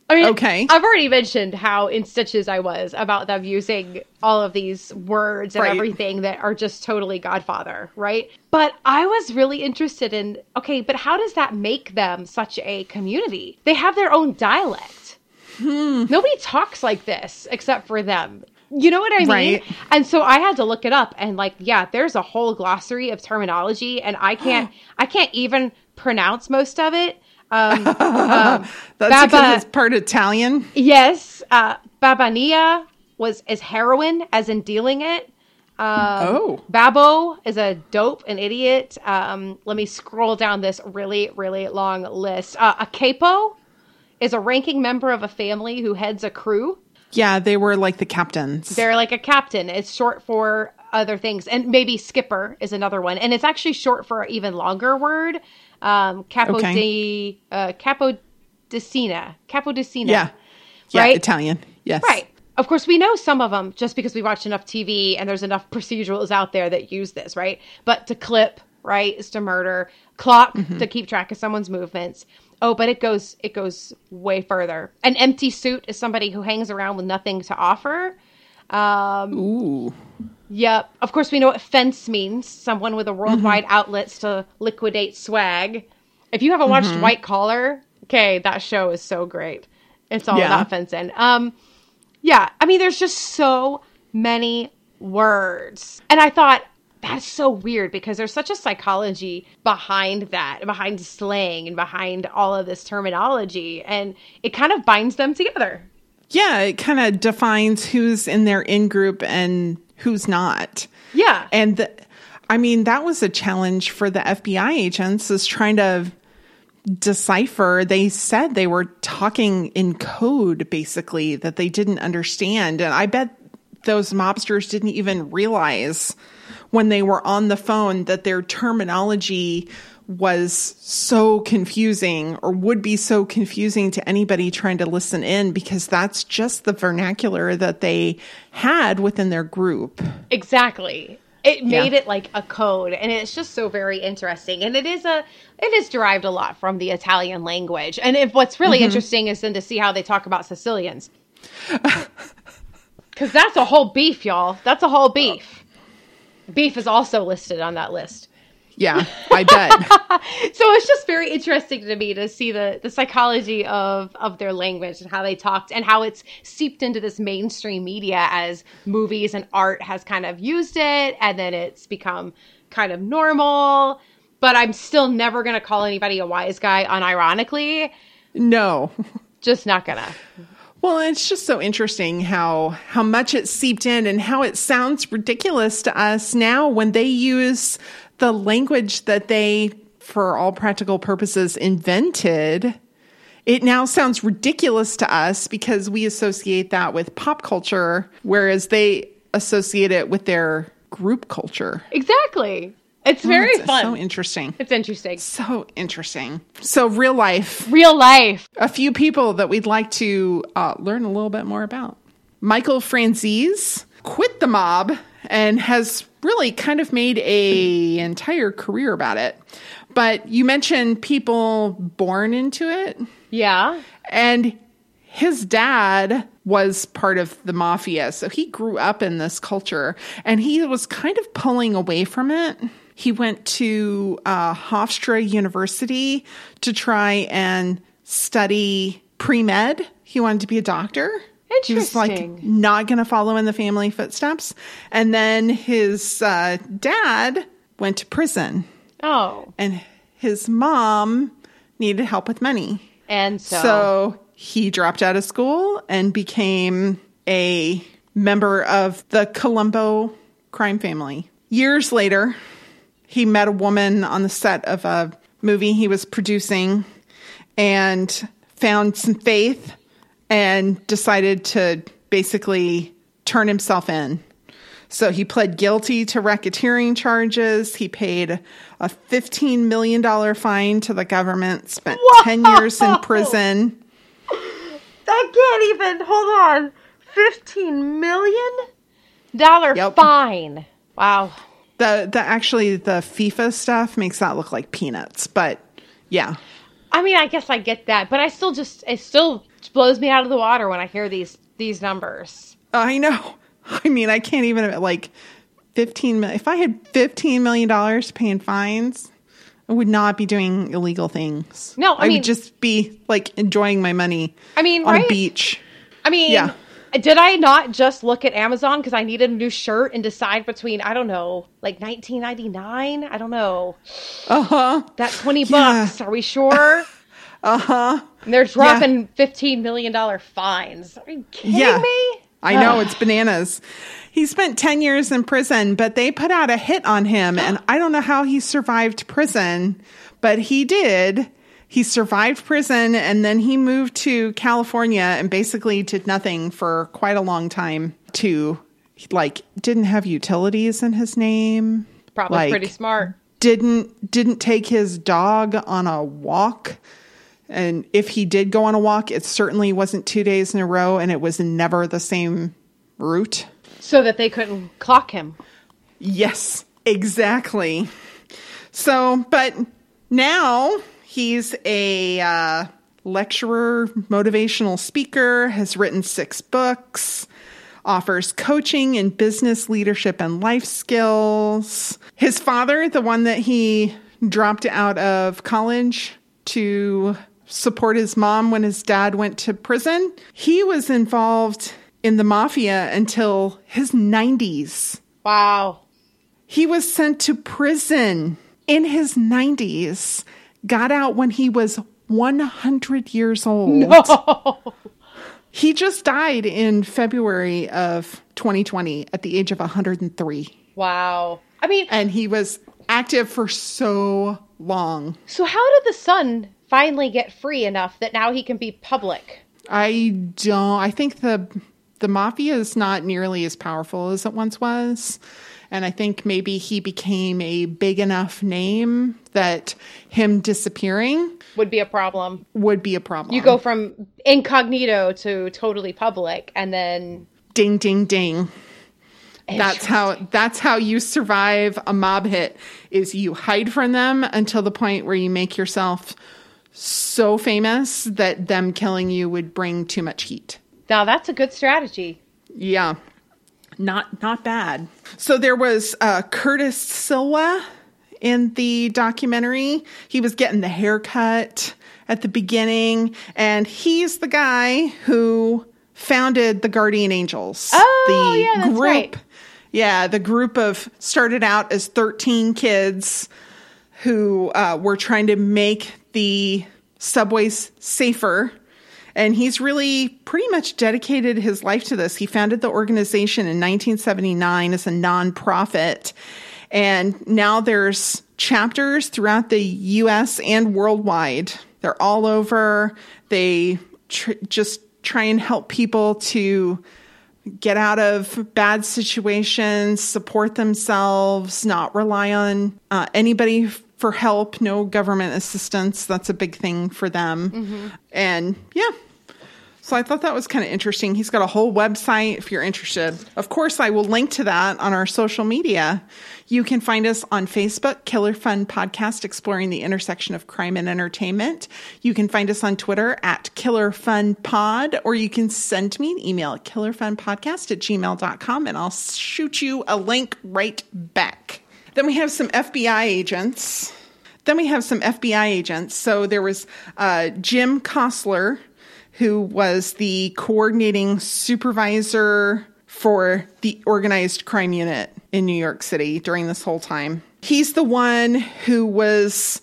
I mean, okay. I've already mentioned how in stitches I was about them using all of these words and right. everything that are just totally Godfather, right? But I was really interested in okay, but how does that make them such a community? They have their own dialect. Hmm. Nobody talks like this except for them. You know what I mean? Right. And so I had to look it up and like, yeah, there's a whole glossary of terminology and I can't I can't even pronounce most of it. Um, um, That's Baba, because it's part Italian. Yes, uh, Babania was is heroin, as in dealing it. Um, oh, Babo is a dope, an idiot. Um, let me scroll down this really, really long list. Uh, a capo is a ranking member of a family who heads a crew. Yeah, they were like the captains. They're like a captain. It's short for other things, and maybe skipper is another one, and it's actually short for an even longer word um, Capo okay. di uh, Capodicina, Capodicina. Yeah, yeah, right? Italian. Yes, right. Of course, we know some of them just because we watch enough TV and there's enough procedurals out there that use this, right? But to clip, right, is to murder. Clock mm-hmm. to keep track of someone's movements. Oh, but it goes it goes way further. An empty suit is somebody who hangs around with nothing to offer. Um, Ooh. Yep. Of course, we know what fence means someone with a worldwide mm-hmm. outlets to liquidate swag. If you haven't watched mm-hmm. White Collar, okay, that show is so great. It's all yeah. about fencing. Um, yeah, I mean, there's just so many words. And I thought, that's so weird because there's such a psychology behind that, behind slang and behind all of this terminology. And it kind of binds them together. Yeah, it kind of defines who's in their in group and who's not. Yeah. And the, I mean, that was a challenge for the FBI agents is trying to decipher. They said they were talking in code basically that they didn't understand. And I bet those mobsters didn't even realize when they were on the phone that their terminology was so confusing or would be so confusing to anybody trying to listen in because that's just the vernacular that they had within their group. Exactly. It made yeah. it like a code and it's just so very interesting. And it is a it is derived a lot from the Italian language. And if what's really mm-hmm. interesting is then to see how they talk about Sicilians. Cuz that's a whole beef, y'all. That's a whole beef. Beef is also listed on that list. Yeah, I bet. so it's just very interesting to me to see the the psychology of of their language and how they talked and how it's seeped into this mainstream media as movies and art has kind of used it and then it's become kind of normal. But I'm still never gonna call anybody a wise guy unironically. no. Just not gonna. Well, it's just so interesting how how much it seeped in and how it sounds ridiculous to us now when they use the language that they for all practical purposes invented. It now sounds ridiculous to us because we associate that with pop culture whereas they associate it with their group culture. Exactly. It's very it's fun. so interesting. it's interesting. So interesting. So real life Real life. a few people that we'd like to uh, learn a little bit more about. Michael Franzese quit the mob and has really kind of made a entire career about it. But you mentioned people born into it, Yeah. and his dad was part of the mafia, so he grew up in this culture, and he was kind of pulling away from it. He went to uh, Hofstra University to try and study pre med. He wanted to be a doctor. He was like not going to follow in the family footsteps. And then his uh, dad went to prison, Oh. and his mom needed help with money. And so, So he dropped out of school and became a member of the Colombo crime family. Years later, he met a woman on the set of a movie he was producing and found some faith and decided to basically turn himself in. So he pled guilty to racketeering charges. He paid a $15 million fine to the government, spent 10 years in prison. I can't even hold on. Fifteen million dollar Yep. fine. Wow. The, the actually the FIFA stuff makes that look like peanuts, but yeah. I mean, I guess I get that, but I still just it still blows me out of the water when I hear these these numbers. I know. I mean, I can't even like 15 million. If I had 15 million dollars paying fines, I would not be doing illegal things. No, I mean- would just be like enjoying my money I mean, on right? a beach. I mean, Yeah. Did I not just look at Amazon because I needed a new shirt and decide between I don't know, like 19.99? I don't know. Uh-huh. That 20 Yeah. bucks. Are we sure? Uh-huh. They're dropping 15 million dollar fines. Are you kidding Yeah. me? I know it's bananas. He spent 10 years in prison, but they put out a hit on him and I don't know how he survived prison, but he did. He survived prison and then he moved to California and basically did nothing for quite a long time to like didn't have utilities in his name. Probably like, pretty smart. Didn't didn't take his dog on a walk. And if he did go on a walk, it certainly wasn't 2 days in a row and it was never the same route. So that they couldn't clock him. Yes, exactly. So, but now he's a uh, lecturer, motivational speaker, has written six books, offers coaching in business leadership and life skills. His father, the one that he dropped out of college to support his mom when his dad went to prison, he was involved in the mafia until his 90s. Wow. He was sent to prison in his 90s, got out when he was 100 years old. No. He just died in February of 2020 at the age of 103. Wow. I mean, And he was active for so long. so how did the son finally get free enough that now he can be public? I don't, I think the, the mafia is not nearly as powerful as it once was. And I think maybe he became a big enough name that him disappearing Would be a problem. would be a problem. You go from incognito to totally public and then ding ding ding. That's how that's how you survive a mob hit is you hide from them until the point where you make yourself so famous that them killing you would bring too much heat. Now that's a good strategy. Yeah. Not not bad. So there was uh, Curtis Sliwa in the documentary. He was getting the haircut at the beginning, and he's the guy who founded the Guardian Angels. Oh, the yeah, that's group. right. Yeah, the group of started out as 13 kids who uh, were trying to make the subways safer. And he's really pretty much dedicated his life to this. He founded the organization in 1979 as a nonprofit. And now there's chapters throughout the US and worldwide. They're all over. They tr- just try and help people to get out of bad situations, support themselves, not rely on uh, anybody for help, no government assistance. That's a big thing for them. Mm-hmm. And yeah. So I thought that was kind of interesting. He's got a whole website if you're interested. Of course, I will link to that on our social media. You can find us on Facebook, Killer Fun Podcast, exploring the intersection of crime and entertainment. You can find us on Twitter at Killer Fun Pod, or you can send me an email at killerfunpodcast at gmail.com and I'll shoot you a link right back. Then we have some FBI agents. Then we have some FBI agents. So there was uh, Jim Kossler, who was the coordinating supervisor for the organized crime unit in New York City during this whole time. He's the one who was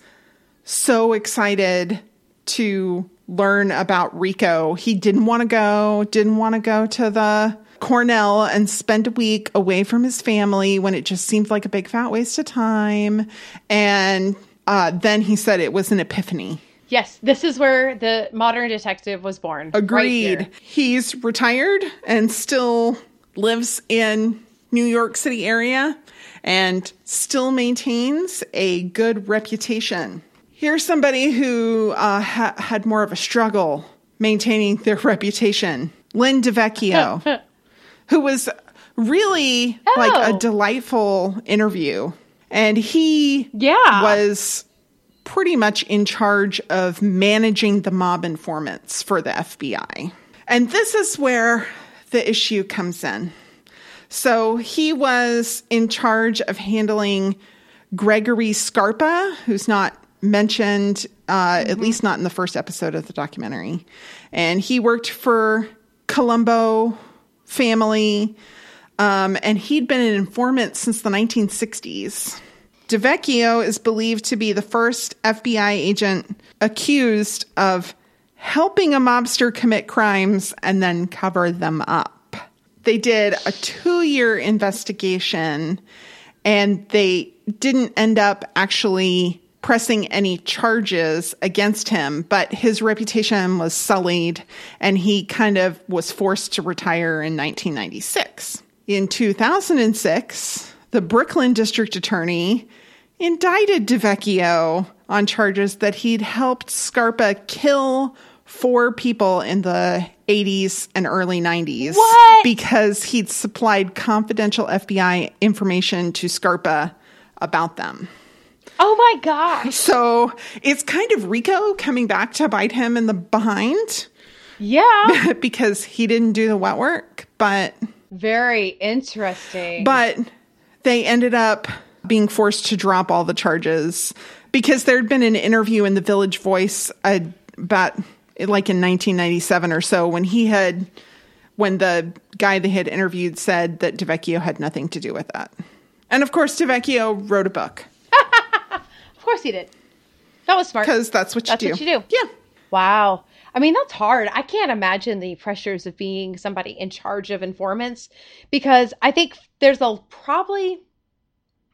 so excited to learn about RICO. He didn't want to go, didn't want to go to the Cornell and spend a week away from his family when it just seemed like a big fat waste of time. And uh, then he said it was an epiphany. Yes, this is where the modern detective was born. Agreed. here. He's retired and still lives in New York City area and still maintains a good reputation. Here's somebody who uh, ha- had more of a struggle maintaining their reputation. Lin DeVecchio, who was really like Oh. a delightful interview. And he Yeah. was pretty much in charge of managing the mob informants for the FBI. And this is where the issue comes in. So he was in charge of handling Gregory Scarpa, who's not mentioned, uh, at least not in the first episode of the documentary. And he worked for Colombo family, um, and he'd been an informant since the 1960s. DeVecchio is believed to be the first FBI agent accused of helping a mobster commit crimes and then cover them up. They did a two year investigation and they didn't end up actually pressing any charges against him, but his reputation was sullied and he kind of was forced to retire in 1996. In 2006, the Brooklyn district attorney indicted DeVecchio on charges that he'd helped Scarpa kill four people in the 80s and early 90s What? because he'd supplied confidential FBI information to Scarpa about them. Oh my gosh. So it's kind of RICO coming back to bite him in the behind Yeah. because he didn't do the wet work, but Very interesting. but they ended up being forced to drop all the charges because there'd been an interview in the Village Voice uh, about like in 1997 or so when he had when the guy they had interviewed said that DeVecchio had nothing to do with that. And of course DeVecchio wrote a book course he did. That was smart. because that's what you That's do. what you do. Yeah. Wow. I mean, that's hard. I can't imagine the pressures of being somebody in charge of informants because I think there's a probably,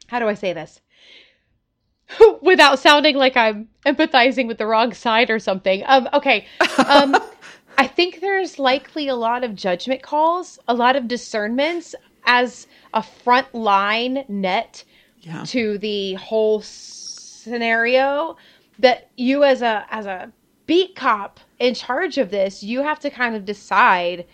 how do I say this? Without sounding like I'm empathizing with the wrong side or something. Um, okay. Um, I think there's likely a lot of judgment calls, a lot of discernments as a front line net Yeah. to the whole scenario that you as a as a beat cop in charge of this you have to kind of decide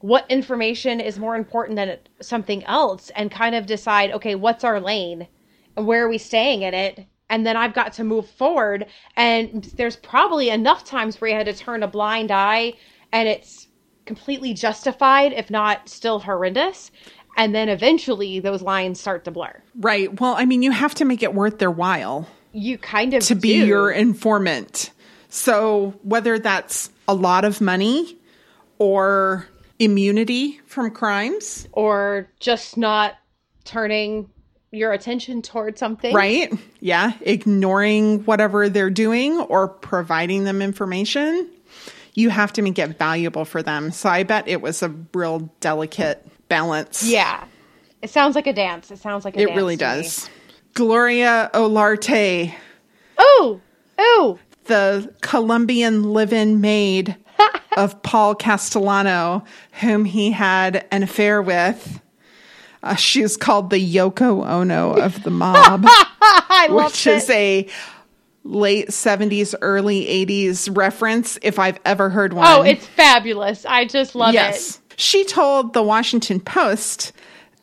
what information is more important than something else and kind of decide okay what's our lane where are we staying in it? And then i've got to move forward. And there's probably enough times where you had to turn a blind eye and it's completely justified if not still horrendous And then eventually those lines start to blur. Right. Well, I mean, you have to make it worth their while You kind of to be do. your informant. So whether that's a lot of money or immunity from crimes, or just not turning your attention toward something. right? Yeah, ignoring whatever they're doing or providing them information, you have to make it valuable for them. So I bet it was a real delicate balance. Yeah. It sounds like a dance. It sounds like a It dance. really to me. does. Gloria Olarte, Oh, oh, the Colombian live-in maid of Paul Castellano, whom he had an affair with. Uh, she's called the Yoko Ono of the mob, I love which it. is a late 70s, early 80s reference, if I've ever heard one. oh, it's fabulous. I just love yes. She told the Washington Post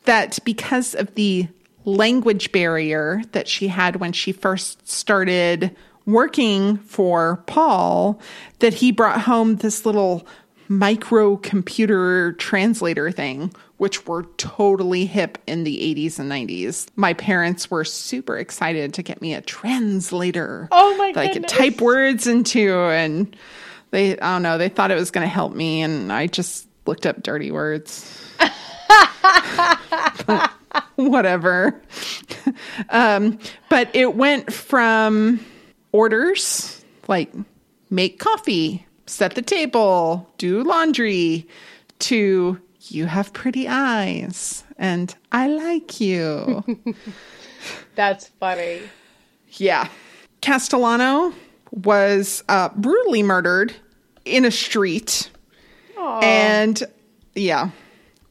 that because of the language barrier that she had when she first started working for Paul, that he brought home this little microcomputer translator thing, which were totally hip in the 80s and 90s. My parents were super excited to get me a translator. Oh my that I could type words into and they I don't know, they thought it was going to help me and I just looked up dirty words. Whatever. um, but it went from orders like make coffee, set the table, do laundry to you have pretty eyes and I like you. That's funny. Yeah. Castellano was uh, brutally murdered in a street. And yeah,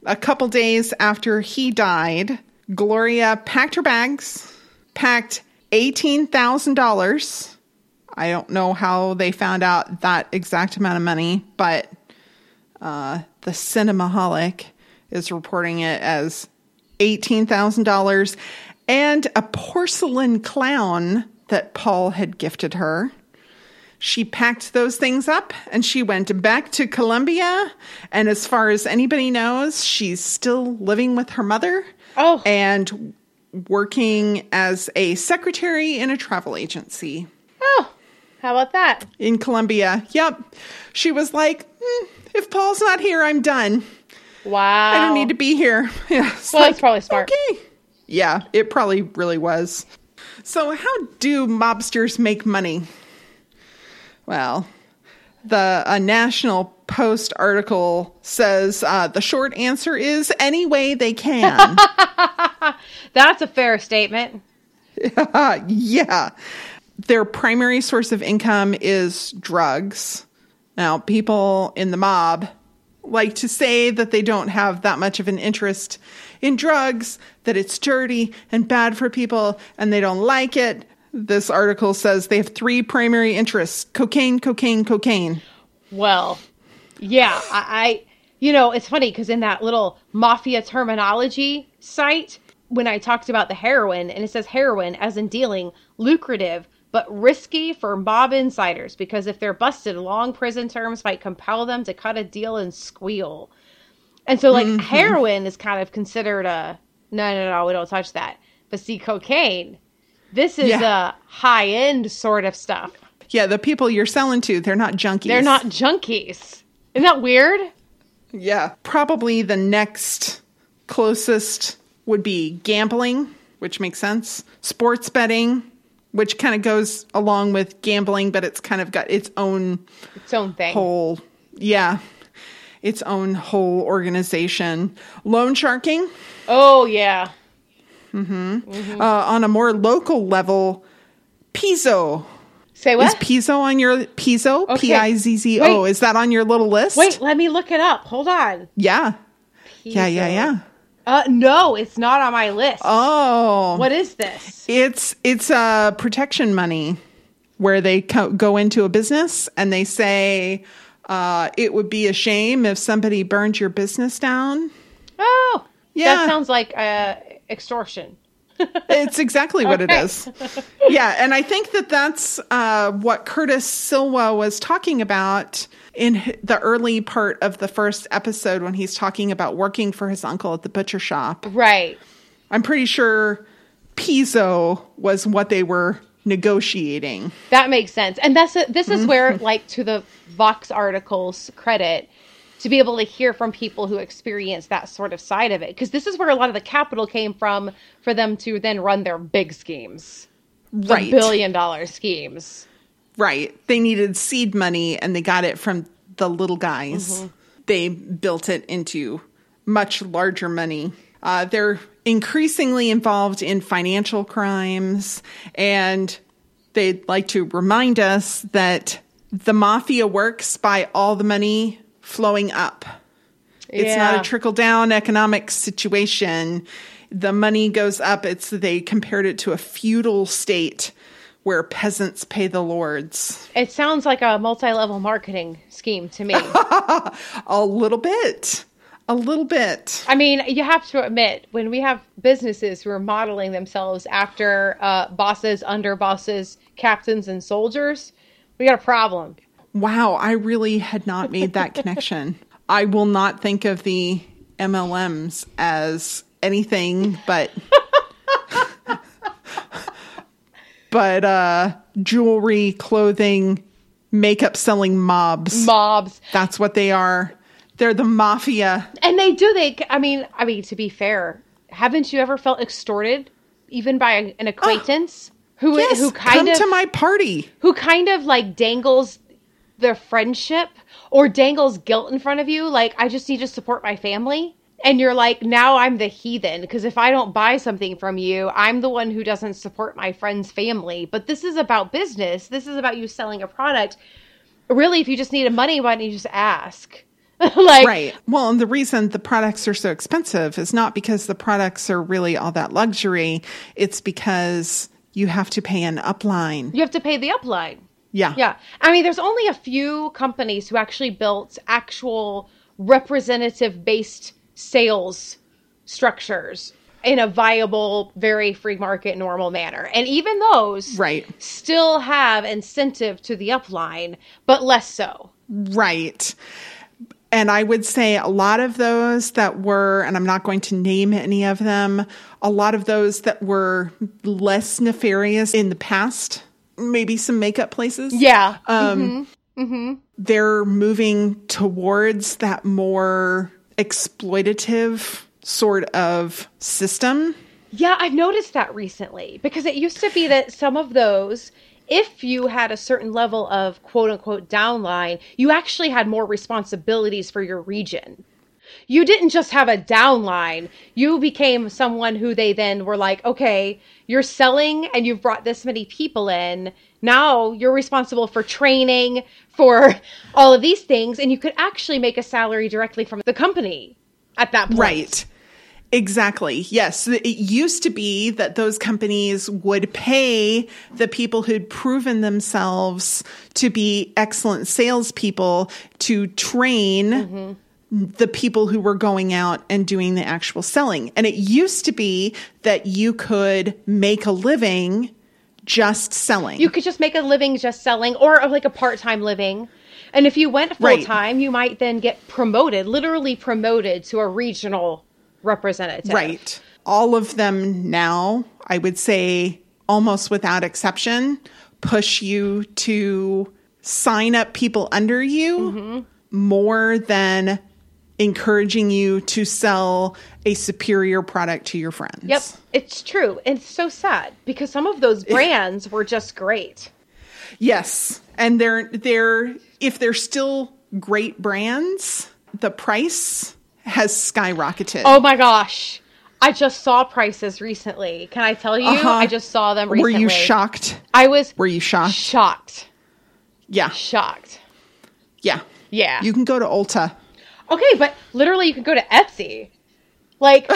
a couple days after he died, Gloria packed her bags, packed $18,000. I don't know how they found out that exact amount of money, but uh, the Cinemaholic is reporting it as $18,000 and a porcelain clown that Paul had gifted her. She packed those things up and she went back to Colombia. And as far as anybody knows, she's still living with her mother Oh. and working as a secretary in a travel agency Oh, how about that? in Colombia. Yep. She was like, "Hmm, if Paul's not here, I'm done. Wow. I don't need to be here. Yeah, it's Well, that's probably smart. Okay. Yeah, it probably really was. So, how do mobsters make money? Well, the a National Post article says uh, the short answer is any way they can. That's a fair statement. Yeah. Their primary source of income is drugs. Now, people in the mob like to say that they don't have that much of an interest in drugs, that it's dirty and bad for people, and they don't like it. This article says they have three primary interests cocaine, cocaine, cocaine. Well, yeah, I, I you know, it's funny because in that little mafia terminology site, when I talked about the heroin, and it says heroin as in dealing, lucrative but risky for mob insiders because if they're busted, long prison terms might compel them to cut a deal and squeal. And so, like, mm-hmm. heroin is kind of considered a no, no, no, we don't touch that. But see, cocaine, this is Yeah. a high end sort of stuff. Yeah, the people you're selling to, they're not junkies. They're not junkies. Isn't that weird? Yeah. Probably the next closest would be gambling, which makes sense. Sports betting, which kind of goes along with gambling, but it's kind of got its own Its own thing. whole, yeah, its own whole organization. Loan sharking, Oh yeah. Uh, on a more local level, Pizzo. Say what? Is? Pizzo on your Pizzo? Okay. P I Z Z O. Is that on your little list? Wait, let me look it up. Hold on. Yeah. Yeah, yeah, yeah. Uh, no, it's not on my list. Oh. What is this? It's it's uh, protection money where they co- go into a business and they say uh, it would be a shame if somebody burned your business down. Oh, Yeah. That sounds like uh, extortion. it's exactly what it is. Yeah, and I think that that's uh, what Curtis Sliwa was talking about in the early part of the first episode when he's talking about working for his uncle at the butcher shop. Right. I'm pretty sure Pizzo was what they were negotiating. That makes sense. And that's a, this is where like to the Vox articles credit to be able to hear from people who experience that sort of side of it because this is where a lot of the capital came from for them to then run their big schemes. The Right. billion dollar schemes. Right. They needed seed money and they got it from the little guys. They built it into much larger money. Uh, they're increasingly involved in financial crimes and they'd like to remind us that the mafia works by all the money flowing up. It's not a trickle down economic situation. The money goes up. It's they compared it to a feudal state where peasants pay the lords. It sounds like a multi-level marketing scheme to me. A little bit. A little bit. I mean, you have to admit, when we have businesses who are modeling themselves after uh, bosses, under bosses, captains, and soldiers, we got a problem. Wow, I really had not made that connection. I will not think of the MLMs as anything but but uh jewelry, clothing, makeup selling mobs. Mobs. That's what they are. They're the mafia. And they do. They. I mean. I mean. To be fair, haven't you ever felt extorted, even by an acquaintance who Yes, who kind come of to my party. who kind of like dangles their friendship or dangles guilt in front of you? Like, I just need to support my family. And you're like, now I'm the heathen because if I don't buy something from you, I'm the one who doesn't support my friend's family. But this is about business. This is about you selling a product. Really, if you just needed money, why don't you just ask? like, Right. Well, and the reason the products are so expensive is not because the products are really all that luxury. It's because you have to pay an upline. you have to pay the upline. Yeah. Yeah. I mean, there's only a few companies who actually built actual representative based sales structures in a viable, very free market, normal manner. And even those Right. still have incentive to the upline, but less so. Right. And I would say a lot of those that were, and I'm not going to name any of them, a lot of those that were less nefarious in the past, maybe some makeup places. Yeah. Um, They're moving towards that more exploitative sort of system. Yeah, I've noticed that recently because it used to be that some of those, if you had a certain level of quote unquote downline, you actually had more responsibilities for your region. You didn't just have a downline, you became someone who they then were like, okay, you're selling and you've brought this many people in. Now you're responsible for training, for all of these things, and you could actually make a salary directly from the company at that point. Right. Exactly. Yes. It used to be that those companies would pay the people who'd proven themselves to be excellent salespeople to train mm-hmm. The people who were going out and doing the actual selling. And it used to be that you could make a living just selling. You could just make a living just selling or like a part time living. And if you went full Right. time, you might then get promoted, literally promoted to a regional representative. Right. All of them now, I would say almost without exception, push you to sign up people under you mm-hmm. more than encouraging you to sell a superior product to your friends. Yep. It's true. And it's so sad because some of those brands were just great. Yes. And they're they're if they're still great brands, the price has skyrocketed. Oh my gosh. I just saw prices recently. Can I tell you? Uh-huh. I just saw them Were you shocked? I was Were you shocked? shocked. Yeah. Shocked. Yeah. Yeah. You can go to Ulta. Okay, but literally you can go to Etsy. Like,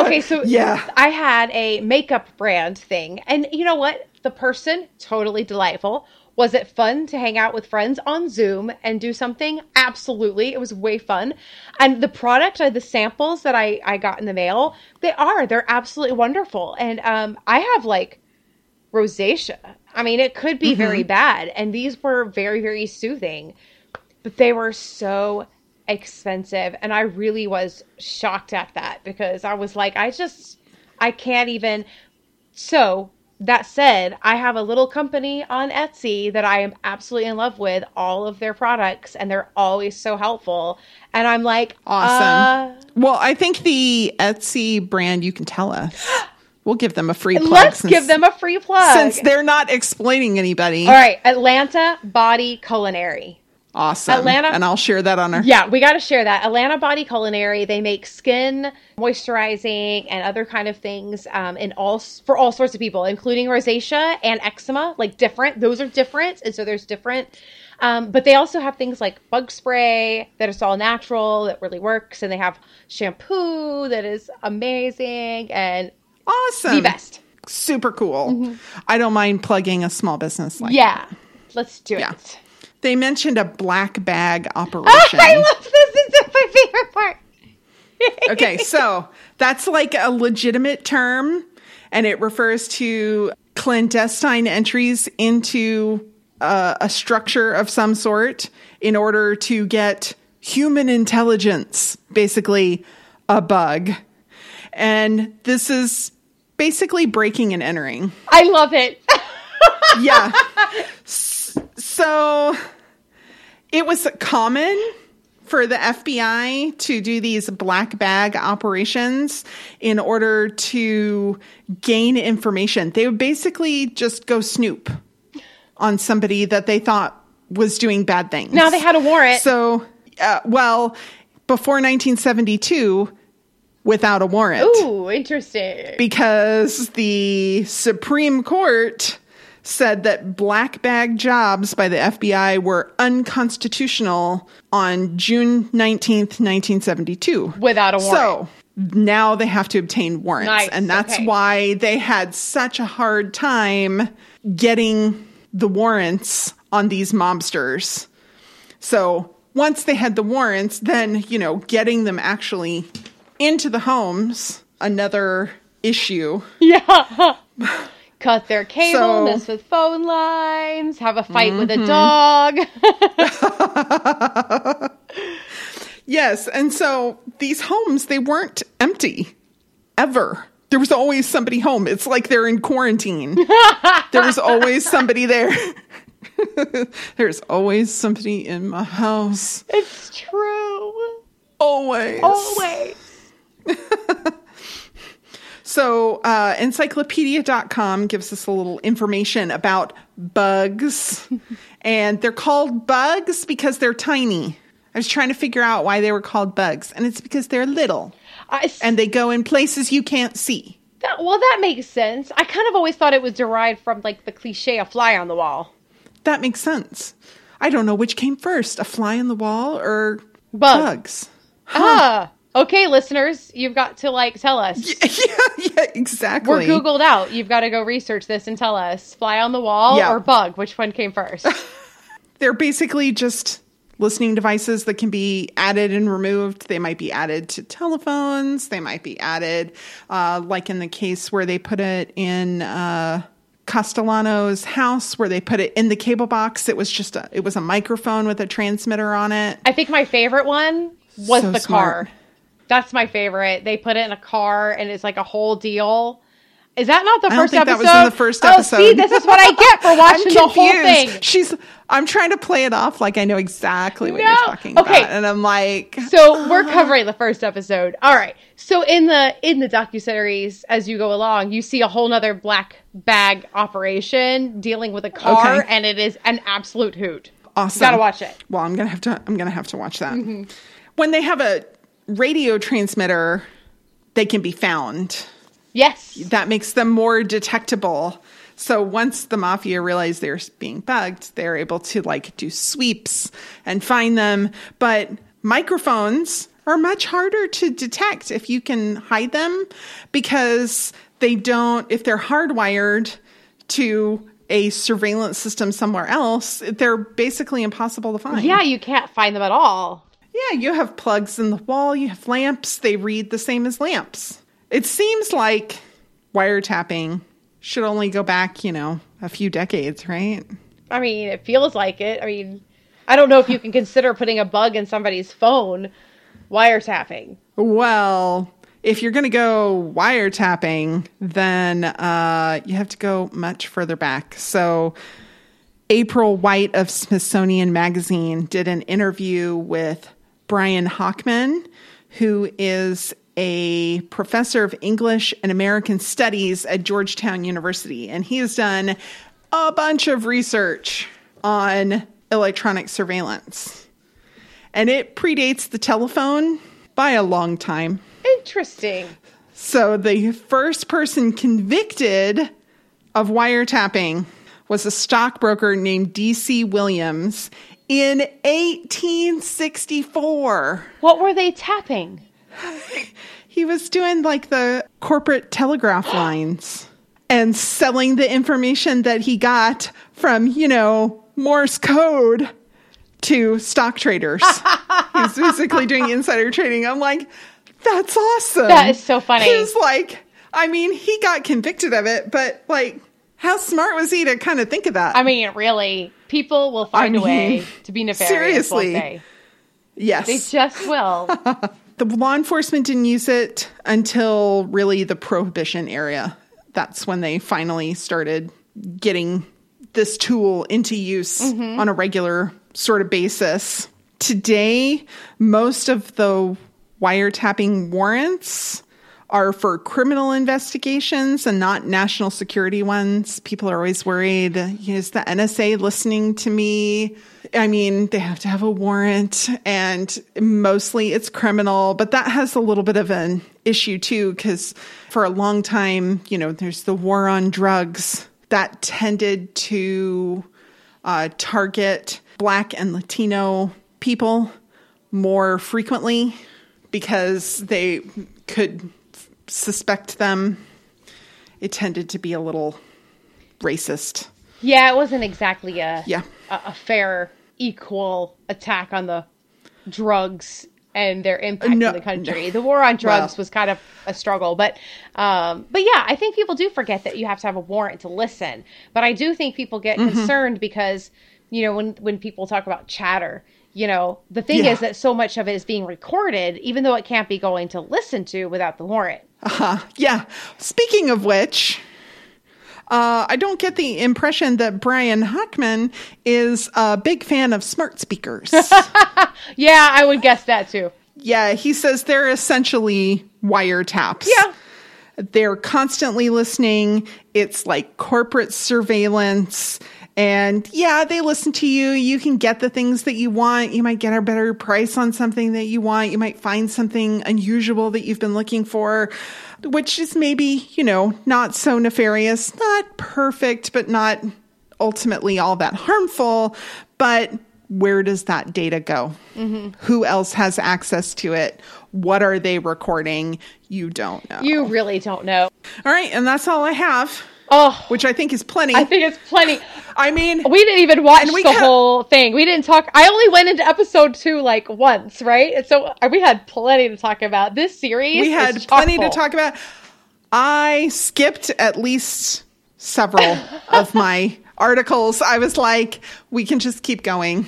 okay, so Yeah. I had a makeup brand thing, and you know what? The person, totally delightful, Was it fun to hang out with friends on Zoom and do something? Absolutely. It was way fun. And the product, uh, the samples that I, I got in the mail, they are. They're absolutely wonderful. And um, I have like rosacea. I mean, it could be mm-hmm. very bad. And these were very, very soothing. But they were so expensive. And I really was shocked at that because I was like, I just, I can't even. So that said, I have a little company on Etsy that I am absolutely in love with all of their products and they're always so helpful. And I'm like, awesome. Uh, well, I think the Etsy brand, you can tell us. We'll give them a free plug. Let's since, give them a free plug. Since they're not explaining anybody. All right. Atlanta Body Culinary. Awesome. Atlanta. And I'll share that on our. Yeah, we got to share that. Atlanta Body Culinary. They make skin moisturizing and other kind of things um, in all for all sorts of people, including rosacea and eczema. Like different. Those are different, and so there's different. Um, but they also have things like bug spray that is all natural that really works, and they have shampoo that is amazing and awesome. The best. Super cool. Mm-hmm. I don't mind plugging a small business like yeah. That. Let's do yeah. it. They mentioned a black bag operation. I love this. This is my favorite part. okay, so that's like a legitimate term, and it refers to clandestine entries into uh, a structure of some sort in order to get human intelligence, basically a bug. And this is basically breaking and entering. I love it. yeah. So it was common for the FBI to do these black bag operations in order to gain information. They would basically just go snoop on somebody that they thought was doing bad things. Now they had a warrant. So, uh, well, before 1972, without a warrant. Ooh, interesting. Because the Supreme Court said that black bag jobs by the FBI were unconstitutional on June 19th, 1972. Without a warrant. So now they have to obtain warrants. Nice. And that's okay. why they had such a hard time getting the warrants on these mobsters. So once they had the warrants, then, you know, getting them actually into the homes, another issue. Yeah. Cut their cable, so, mess with phone lines, have a fight mm-hmm. with a mm-hmm. dog. yes, and so these homes they weren't empty ever. There was always somebody home. It's like they're in quarantine. there was always somebody there. There's always somebody in my house. It's true. Always. Always. So, uh, encyclopedia.com gives us a little information about bugs. and they're called bugs because they're tiny. I was trying to figure out why they were called bugs, and it's because they're little. and they go in places you can't see. That, well, that makes sense. I kind of always thought it was derived from like the cliche a fly on the wall. That makes sense. I don't know which came first, a fly on the wall or Bug. bugs. Huh. Ah okay, listeners, you've got to like tell us. Yeah, yeah, yeah, exactly. We're Googled out. You've got to go research this and tell us fly on the wall yeah. or bug. Which one came first? They're basically just listening devices that can be added and removed. They might be added to telephones. They might be added, uh, like in the case where they put it in. Uh, Castellano's house where they put it in the cable box. It was just a it was a microphone with a transmitter on it. I think my favorite one was so the smart. car. That's my favorite. They put it in a car and it's like a whole deal. Is that not the I first episode? That was in the first episode. Oh, see, this is what I get for watching the whole thing. She's. I'm trying to play it off like I know exactly what no. you're talking okay. about, and I'm like. So we're covering the first episode. All right. So in the in the docu series, as you go along, you see a whole nother black bag operation dealing with a car, okay. and it is an absolute hoot. Awesome. You gotta watch it. Well, I'm gonna have to. I'm gonna have to watch that. Mm-hmm. When they have a radio transmitter, they can be found. Yes. That makes them more detectable. So once the mafia realize they're being bugged, they're able to like do sweeps and find them. But microphones are much harder to detect if you can hide them because they don't, if they're hardwired to a surveillance system somewhere else, they're basically impossible to find. Yeah, you can't find them at all. Yeah, you have plugs in the wall, you have lamps, they read the same as lamps. It seems like wiretapping should only go back, you know, a few decades, right? I mean, it feels like it. I mean, I don't know if you can consider putting a bug in somebody's phone wiretapping. Well, if you're going to go wiretapping, then uh, you have to go much further back. So, April White of Smithsonian Magazine did an interview with Brian Hochman, who is a professor of English and American Studies at Georgetown University. And he has done a bunch of research on electronic surveillance. And it predates the telephone by a long time. Interesting. So the first person convicted of wiretapping was a stockbroker named D.C. Williams in 1864. What were they tapping? He was doing like the corporate telegraph lines and selling the information that he got from, you know, Morse code to stock traders. He's basically doing insider trading. I'm like, that's awesome. That is so funny. He's like, I mean, he got convicted of it, but like, how smart was he to kind of think of that? I mean, really, people will find a way to be nefarious. seriously. They? yes. they just will. the law enforcement didn't use it until really the prohibition area. That's when they finally started getting this tool into use mm-hmm. on a regular sort of basis. Today, most of the wiretapping warrants are for criminal investigations and not national security ones. People are always worried is the NSA listening to me? I mean, they have to have a warrant and mostly it's criminal, but that has a little bit of an issue too, because for a long time, you know, there's the war on drugs that tended to uh, target Black and Latino people more frequently because they could suspect them. It tended to be a little racist. Yeah, it wasn't exactly a Yeah. a, a fair, equal attack on the drugs and their impact No, in the country. The war on drugs Well. was kind of a struggle, but um, but yeah, I think people do forget that you have to have a warrant to listen. But I do think people get Mm-hmm. concerned because you know when when people talk about chatter. You know, the thing Yeah. is that so much of it is being recorded, even though it can't be going to listen to without the warrant. uh-huh. yeah. Speaking of which, uh, I don't get the impression that Brian Hochman is a big fan of smart speakers. Yeah, I would guess that too. yeah, he says they're essentially wiretaps. Yeah. They're constantly listening. It's like corporate surveillance. And yeah, they listen to you. You can get the things that you want. You might get a better price on something that you want. You might find something unusual that you've been looking for, which is maybe, you know, not so nefarious, not perfect, but not ultimately all that harmful. But where does that data go? Mm-hmm. Who else has access to it? What are they recording? You don't know. You really don't know. All right, and that's all I have, Oh, which I think is plenty. I think it's plenty. I mean, We didn't even watch the kept- whole thing. We didn't talk. I only went into episode two like once, right? And so uh, we had plenty to talk about. This series, we had plenty to talk about. I skipped at least several of my articles. I was like, we can just keep going.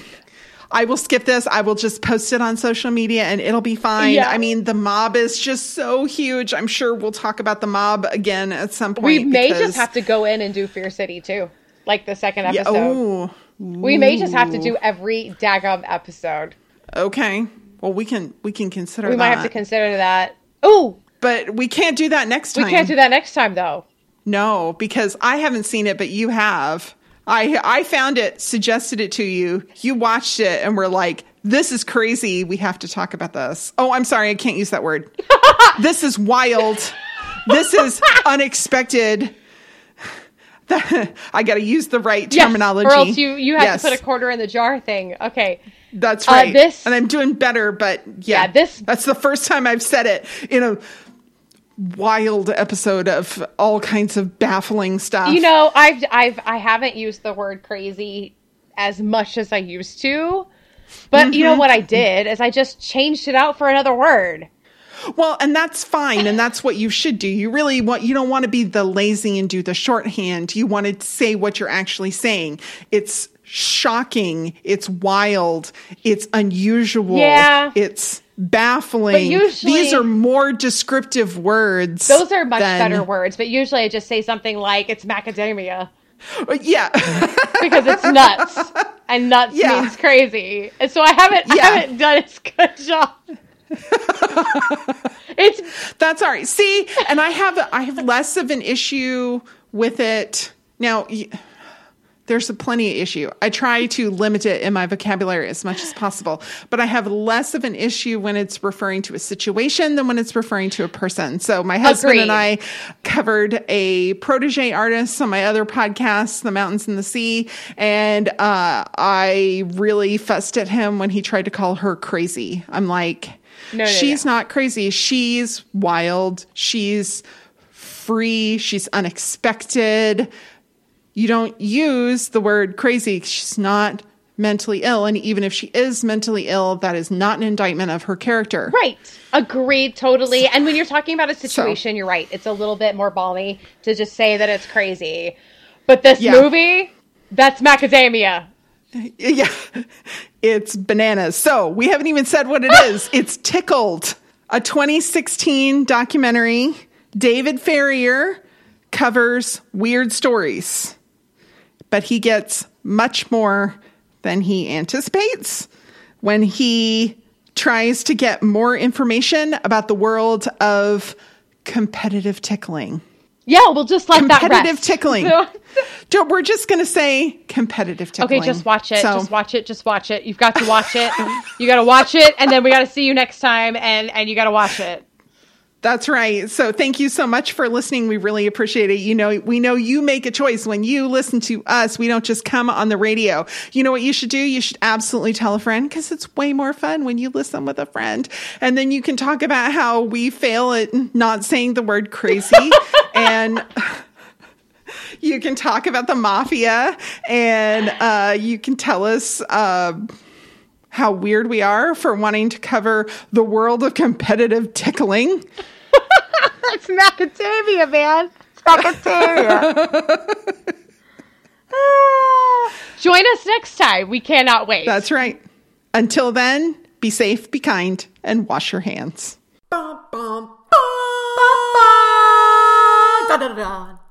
I will skip this. I will just post it on social media and it'll be fine. Yeah. I mean, the mob is just so huge. I'm sure we'll talk about the mob again at some point. We may just have to go in and do Fear City too, like the second Yeah, episode. oh, we may just have to do every daggum episode. okay. Well, we can we can consider We that. might have to consider that. Oh, but we can't do that next time. we can't do that next time though. No, because I haven't seen it, but you have. I I found it, suggested it to you. You watched it, and were like, "This is crazy. We have to talk about this." Oh, I'm sorry, I can't use that word. this is wild. This is unexpected. I got to use the right Yes, terminology. or else you you have Yes, to put a quarter in the jar thing. Okay. That's uh, right. this- and I'm doing better, but yeah, Yeah, this- That's the first time I've said it in a wild episode of all kinds of baffling stuff. You know, I've I've I haven't used the word crazy as much as I used to. But mm-hmm. you know mm-hmm. what I did is I just changed it out for another word. Well, and that's fine. And that's what you should do. You really want, you don't want to be the lazy and do the shorthand. You want to say what you're actually saying. It's shocking. It's wild. It's unusual. Yeah. It's baffling. Usually, These are more descriptive words. Those are much than, better words. But usually I just say something like, it's macadamia. Uh, yeah. because it's nuts. And nuts yeah. means crazy. And so I haven't yeah. I haven't done as good job it's that's all right. See, and I have I have less of an issue with it now. There's a plenty of issue. I try to limit it in my vocabulary as much as possible, but I have less of an issue when it's referring to a situation than when it's referring to a person. So my husband Agreed. and I covered a protege artist on my other podcast, The Mountains and the Sea, and uh, I really fussed at him when he tried to call her crazy. I'm like, no, no she's no. not crazy. She's wild. She's free. She's unexpected. You don't use the word crazy. She's not mentally ill. And even if she is mentally ill, that is not an indictment of her character. Right. Agreed. Totally. And when you're talking about a situation, so, you're right. It's a little bit more balmy to just say that it's crazy. But this yeah. movie, that's macadamia. Yeah, it's bananas. So we haven't even said what it is. It's Tickled, a 2016 documentary. David Farrier covers weird stories, but he gets much more than he anticipates when he tries to get more information about the world of competitive tickling. Yeah, we'll just let competitive that Competitive tickling. we're just going to say competitive tickling. Okay, just watch it. So. Just watch it. Just watch it. You've got to watch it. you got to watch it, and then we got to see you next time, and and you got to watch it. That's right. So thank you so much for listening. We really appreciate it. You know, we know you make a choice when you listen to us. We don't just come on the radio. You know what you should do? You should absolutely tell a friend because it's way more fun when you listen with a friend. And then you can talk about how we fail at not saying the word crazy and you can talk about the mafia and uh, you can tell us uh, how weird we are for wanting to cover the world of competitive tickling. That's macadamia, man. macadamia. Ah. Join us next time. We cannot wait. That's right. Until then, be safe, be kind, and wash your hands. Bum, bum, bum. da da da